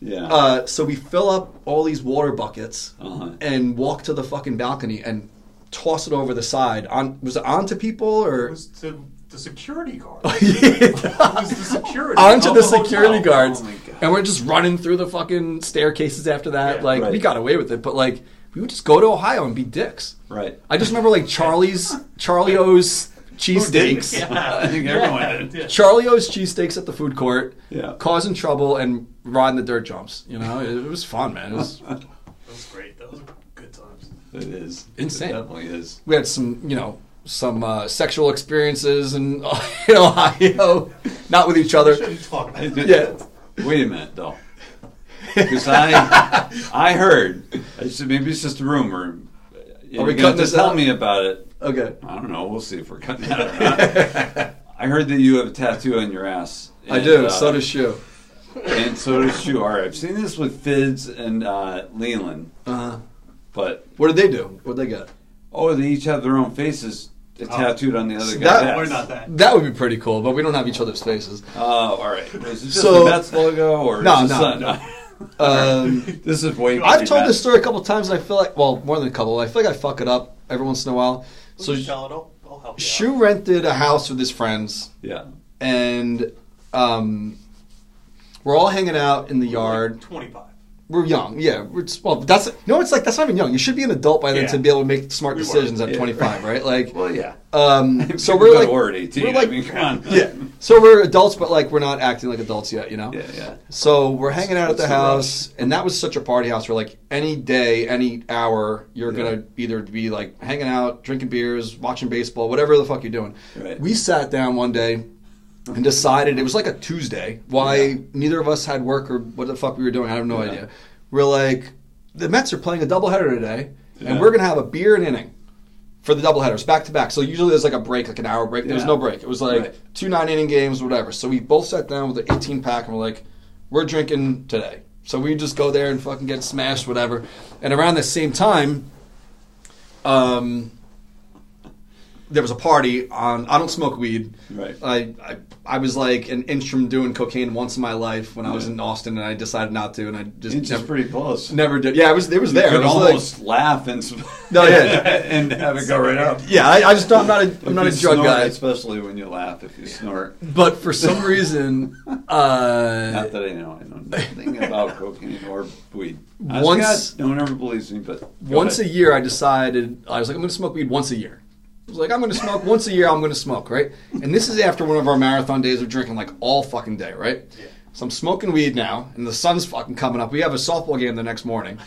Yeah. Uh, so we fill up all these water buckets Uh-huh. and walk to the fucking balcony and toss it over the side. On was it onto people or It was to the security guard. Yeah. it was the security. onto of the hotel. security guards, Oh my God. And we're just running through the fucking staircases after that. Yeah. like we got away with it, but like we would just go to Ohio and be dicks. right. I just remember like Charlie's Charlie O's cheesesteaks. Yeah. I think everyone did. Yeah. Charlie O's cheesesteaks at the food court, Yeah. causing trouble and riding the dirt jumps. You know, it, it was fun, man. It was, That was great. Those were good times. It is. Insane. It definitely is. we had some, you know, some uh, sexual experiences in, in Ohio, not with each other. Shouldn't talk about it. Yeah. Wait a minute, though. Because I, I heard, I said maybe it's just a rumor. You're we cutting to tell out? me about it. Okay. I don't know. We'll see if we're cutting that or not. I heard that you have a tattoo on your ass. I do. uh, so does Shu. And so does you. All right. I've seen this with Fids and uh, Leland, Uh-huh. but What did they do? What they got? oh, they each have their own faces tattooed on the other So guy's that- We're not that. That would be pretty cool, but we don't have each other's faces. Oh, all right. Is it just So- the Mets logo or No, is this no, no. Um, this is way. I've told this story a couple times, and I feel like, well, more than a couple. I feel like I fuck it up every once in a while. So I'll, I'll help you. out. Shu rented a house with his friends, Yeah. and um, we're all hanging out in the yard. Twenty-five. We're young, yeah. We're well, that's no. It's like that's not even young. You should be an adult by then Yeah. to be able to make smart We were, decisions at yeah. 25, right? Like, Well, yeah. um, so we're like, at 18. we're like- I mean, come on. yeah. So we're adults, but like we're not acting like adults yet, you know. Yeah, yeah. So we're hanging out at the the house, and that was such a party house where like any day, any hour, you're Yeah. gonna either be like hanging out, drinking beers, watching baseball, whatever the fuck you're doing. Right. We sat down one day and decided it was like a Tuesday. Why Yeah. neither of us had work or what the fuck we were doing, I have no Yeah. idea. We're like, the Mets are playing a doubleheader today, and we're gonna have a beer and inning. For the doubleheaders, back to back. So usually there's like a break, like an hour break. There was Yeah. no break. It was like Right. two nine inning games, whatever. So we both sat down with an 18 pack and we're like, we're drinking today. So we just go there and fucking get smashed, whatever. And around the same time, um, there was a party on. I don't smoke weed. Right. I, I I was like an inch from doing cocaine once in my life when I was in Austin, and I decided not to, and I just It's never, pretty close. never did. Yeah, it was it was You there. could was like- almost laugh and No, yeah. and have it go right up. yeah, I, I just don't, I'm not a I'm not a drug guy, especially when you laugh. If you snort, but for some reason, uh, not that I know, I know nothing about cocaine or weed. Once- God, no one ever believes me, but once a year I decided I was like I'm going to smoke weed once a year. Was like I'm going to smoke once a year. I'm going to smoke right, and this is after one of our marathon days of drinking like all fucking day, right? Yeah. So I'm smoking weed now, and the sun's fucking coming up. We have a softball game the next morning,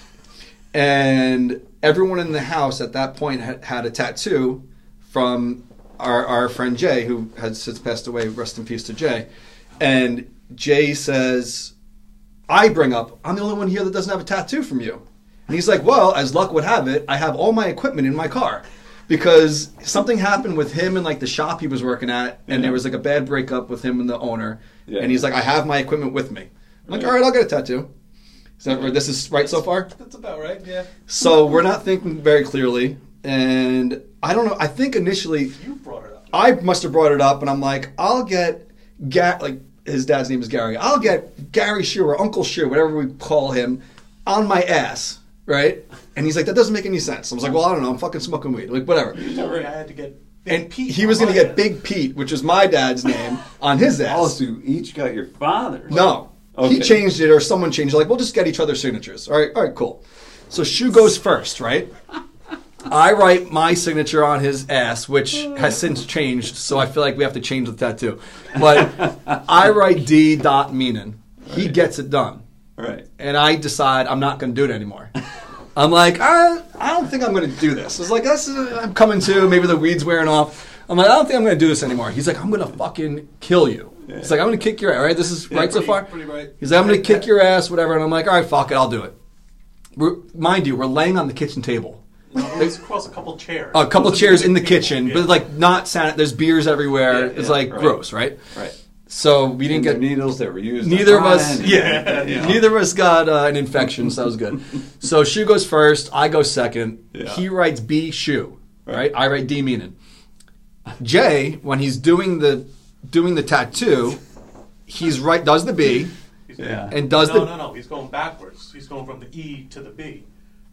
and everyone in the house at that point had, had a tattoo from our, our friend Jay, who has since passed away. Rest in peace to Jay. And Jay says, I bring up, I'm the only one here that doesn't have a tattoo from you. And he's like, Well, as luck would have it, I have all my equipment in my car. Because something happened with him and like the shop he was working at, and Yeah. there was like a bad breakup with him and the owner. Yeah. And he's like, I have my equipment with me. I'm like, Right. all right, I'll get a tattoo. Is that this is right so far? That's about right. Yeah. So we're not thinking very clearly, and I don't know. I think initially You brought it up. I must have brought it up, and I'm like, I'll get Ga- like his dad's name is Gary. I'll get Gary Shear or Uncle Shear, whatever we call him, on my ass, right? And he's like, that doesn't make any sense. I was like, well, I don't know. I'm fucking smoking weed, like whatever. You I had to get. Big And Pete he was gonna get. Big Pete, which is my dad's name, on his ass. Oh, so you each got your father. No. Okay. He changed it or someone changed it. Like, we'll just get each other's signatures. All right, all right, cool. So Shu goes first, right? I write my signature on his ass, which has since changed, so I feel like we have to change the tattoo. But I write D. Dot Meenan. He gets it done. Right. And I decide I'm not going to do it anymore. I'm like, I, I don't think I'm going to do this. It's like, this is, uh, I'm coming to. Maybe the weed's wearing off. I'm like, I don't think I'm going to do this anymore. He's like, I'm going to fucking kill you. He's like, I'm going to kick your ass. Right? this is right so far. pretty right. He's like, I'm going to kick your ass, whatever. And I'm like, all right, fuck it, I'll do it. We're, mind you, we're laying on the kitchen table. It's across a couple chairs. A couple chairs in the kitchen, Yeah. but like not san- There's beers everywhere. Yeah, it's yeah, like right. gross, right? Right. So we didn't get needles that were used. Neither of us, Ryan. yeah, You know. neither of us got uh, an infection, so that was good. So Shu goes first, I go second. Yeah. He writes B Shu, right? I write D Meenan. Jay, when he's doing the doing the tattoo, he's right does the B Yeah. and does the no, the no, no. He's going backwards. He's going from the E to the B.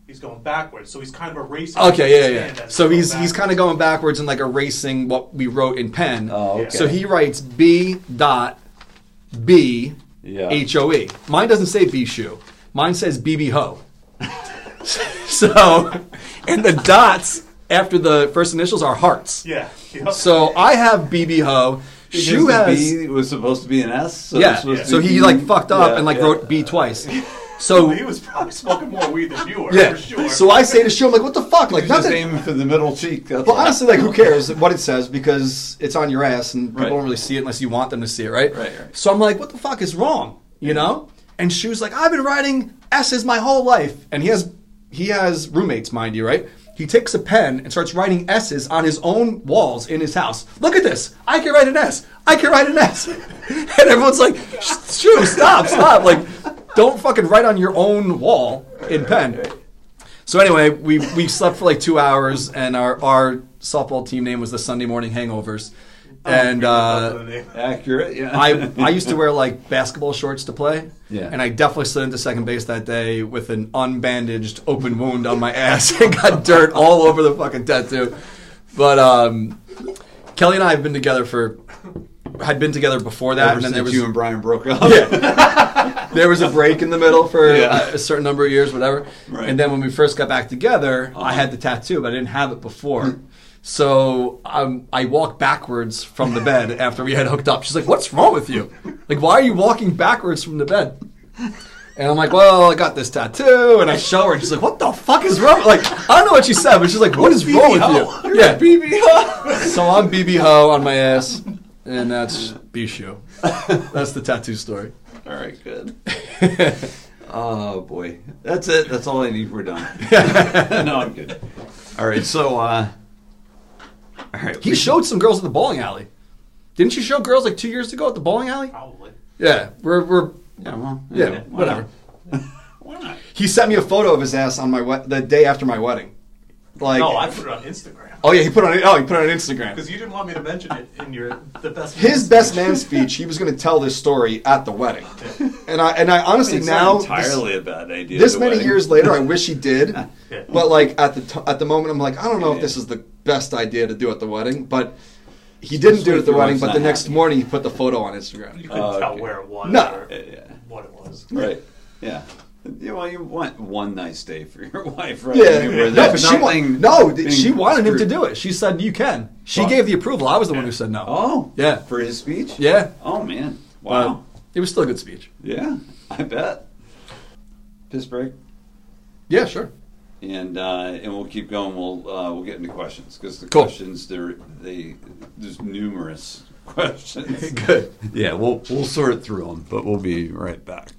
He's going backwards. So he's kind of erasing. Okay, yeah, yeah. So he's he's kind of going backwards and like erasing what we wrote in pen. Oh, okay. So he writes B dot B Yeah. H O E. Mine doesn't say B shoe. Mine says BB ho. so, and the dots after the first initials are hearts. Yeah. Yep. So I have BB ho. Because Shu the has B was supposed to be an S. So yeah. it's supposed So he like fucked up Yeah, and like yeah. wrote B twice. So he was probably smoking more weed than you were. yeah. For sure. So I say to Shu, I'm like, what the fuck? Like He was just nothing. aiming for the middle cheek. That's Well, all. honestly, like, who cares what it says because it's on your ass and people Right. don't really see it unless you want them to see it, right? Right, right. So I'm like, what the fuck is wrong? You know? And she was like, I've been writing S's my whole life, and he has he has roommates, mind you, right? He takes a pen and starts writing S's on his own walls in his house. Look at this! I can write an S. I can write an S. and everyone's like, "Shoo, stop, stop! Like, don't fucking write on your own wall in pen." So anyway, we we slept for like two hours, and our our softball team name was the Sunday Morning Hangovers. And uh, accurate. Yeah. I I used to wear like basketball shorts to play. Yeah. And I definitely slid into second base that day with an unbandaged open wound on my ass and got dirt all over the fucking tattoo. But um, Kelly and I have been together for had been together before that, Ever and then there since was you and Brian broke up. yeah. there was a break in the middle for Yeah. a, certain number of years, whatever. Right. And then when we first got back together, I Uh-huh. had the tattoo, but I didn't have it before. So um, I walked backwards from the bed after we had hooked up. She's like, "What's wrong with you? Like, why are you walking backwards from the bed?" And I'm like, "Well, I got this tattoo," and I show her, and she's like, "What the fuck is wrong?" Like, I don't know what she said, but she's like, "What is wrong with you?" Yeah, BB Ho. so I'm BB Ho on my ass, and that's Bishu. That's the tattoo story. All right, good. oh boy, that's it. That's all I need. We're done. no, I'm good. All right, so uh, all right, He showed some girls at the bowling alley. Didn't you show girls like two years ago at the bowling alley? Probably. Yeah, we're we're Yeah, well, yeah, why not? whatever. Why not? He sent me a photo of his ass on my we- the day after my wedding. Like, No, I put it on Instagram. Oh yeah, he put it on oh he put it on Instagram. Because you didn't want me to mention it in your the best. His best man speech. He was going to tell this story at the wedding, and I and I honestly It's now not entirely a bad idea. this many wedding. years later, I wish he did. Yeah. But like at the t- at the moment, I'm like, I don't know if this is the best idea to do at the wedding. But he didn't do it at the wedding. But the not next happy. morning, he put the photo on Instagram. You couldn't Oh, tell okay. where it was. No. Or Yeah, yeah. what it was. Right. Yeah. Yeah, well, you want one nice day for your wife, right? Yeah, I mean, no, but she wa- no, she wanted him to do it. She said you can. She gave the approval. I was the one who said no. Oh, Yeah. For his speech? Yeah. Oh man, But wow. it was still a good speech. yeah, I bet. Piss break, Yeah, sure. and uh, and we'll keep going. We'll uh, we'll get into questions because the Cool. questions there they there's numerous questions. Good. yeah, we'll we'll sort through them, but we'll be right back.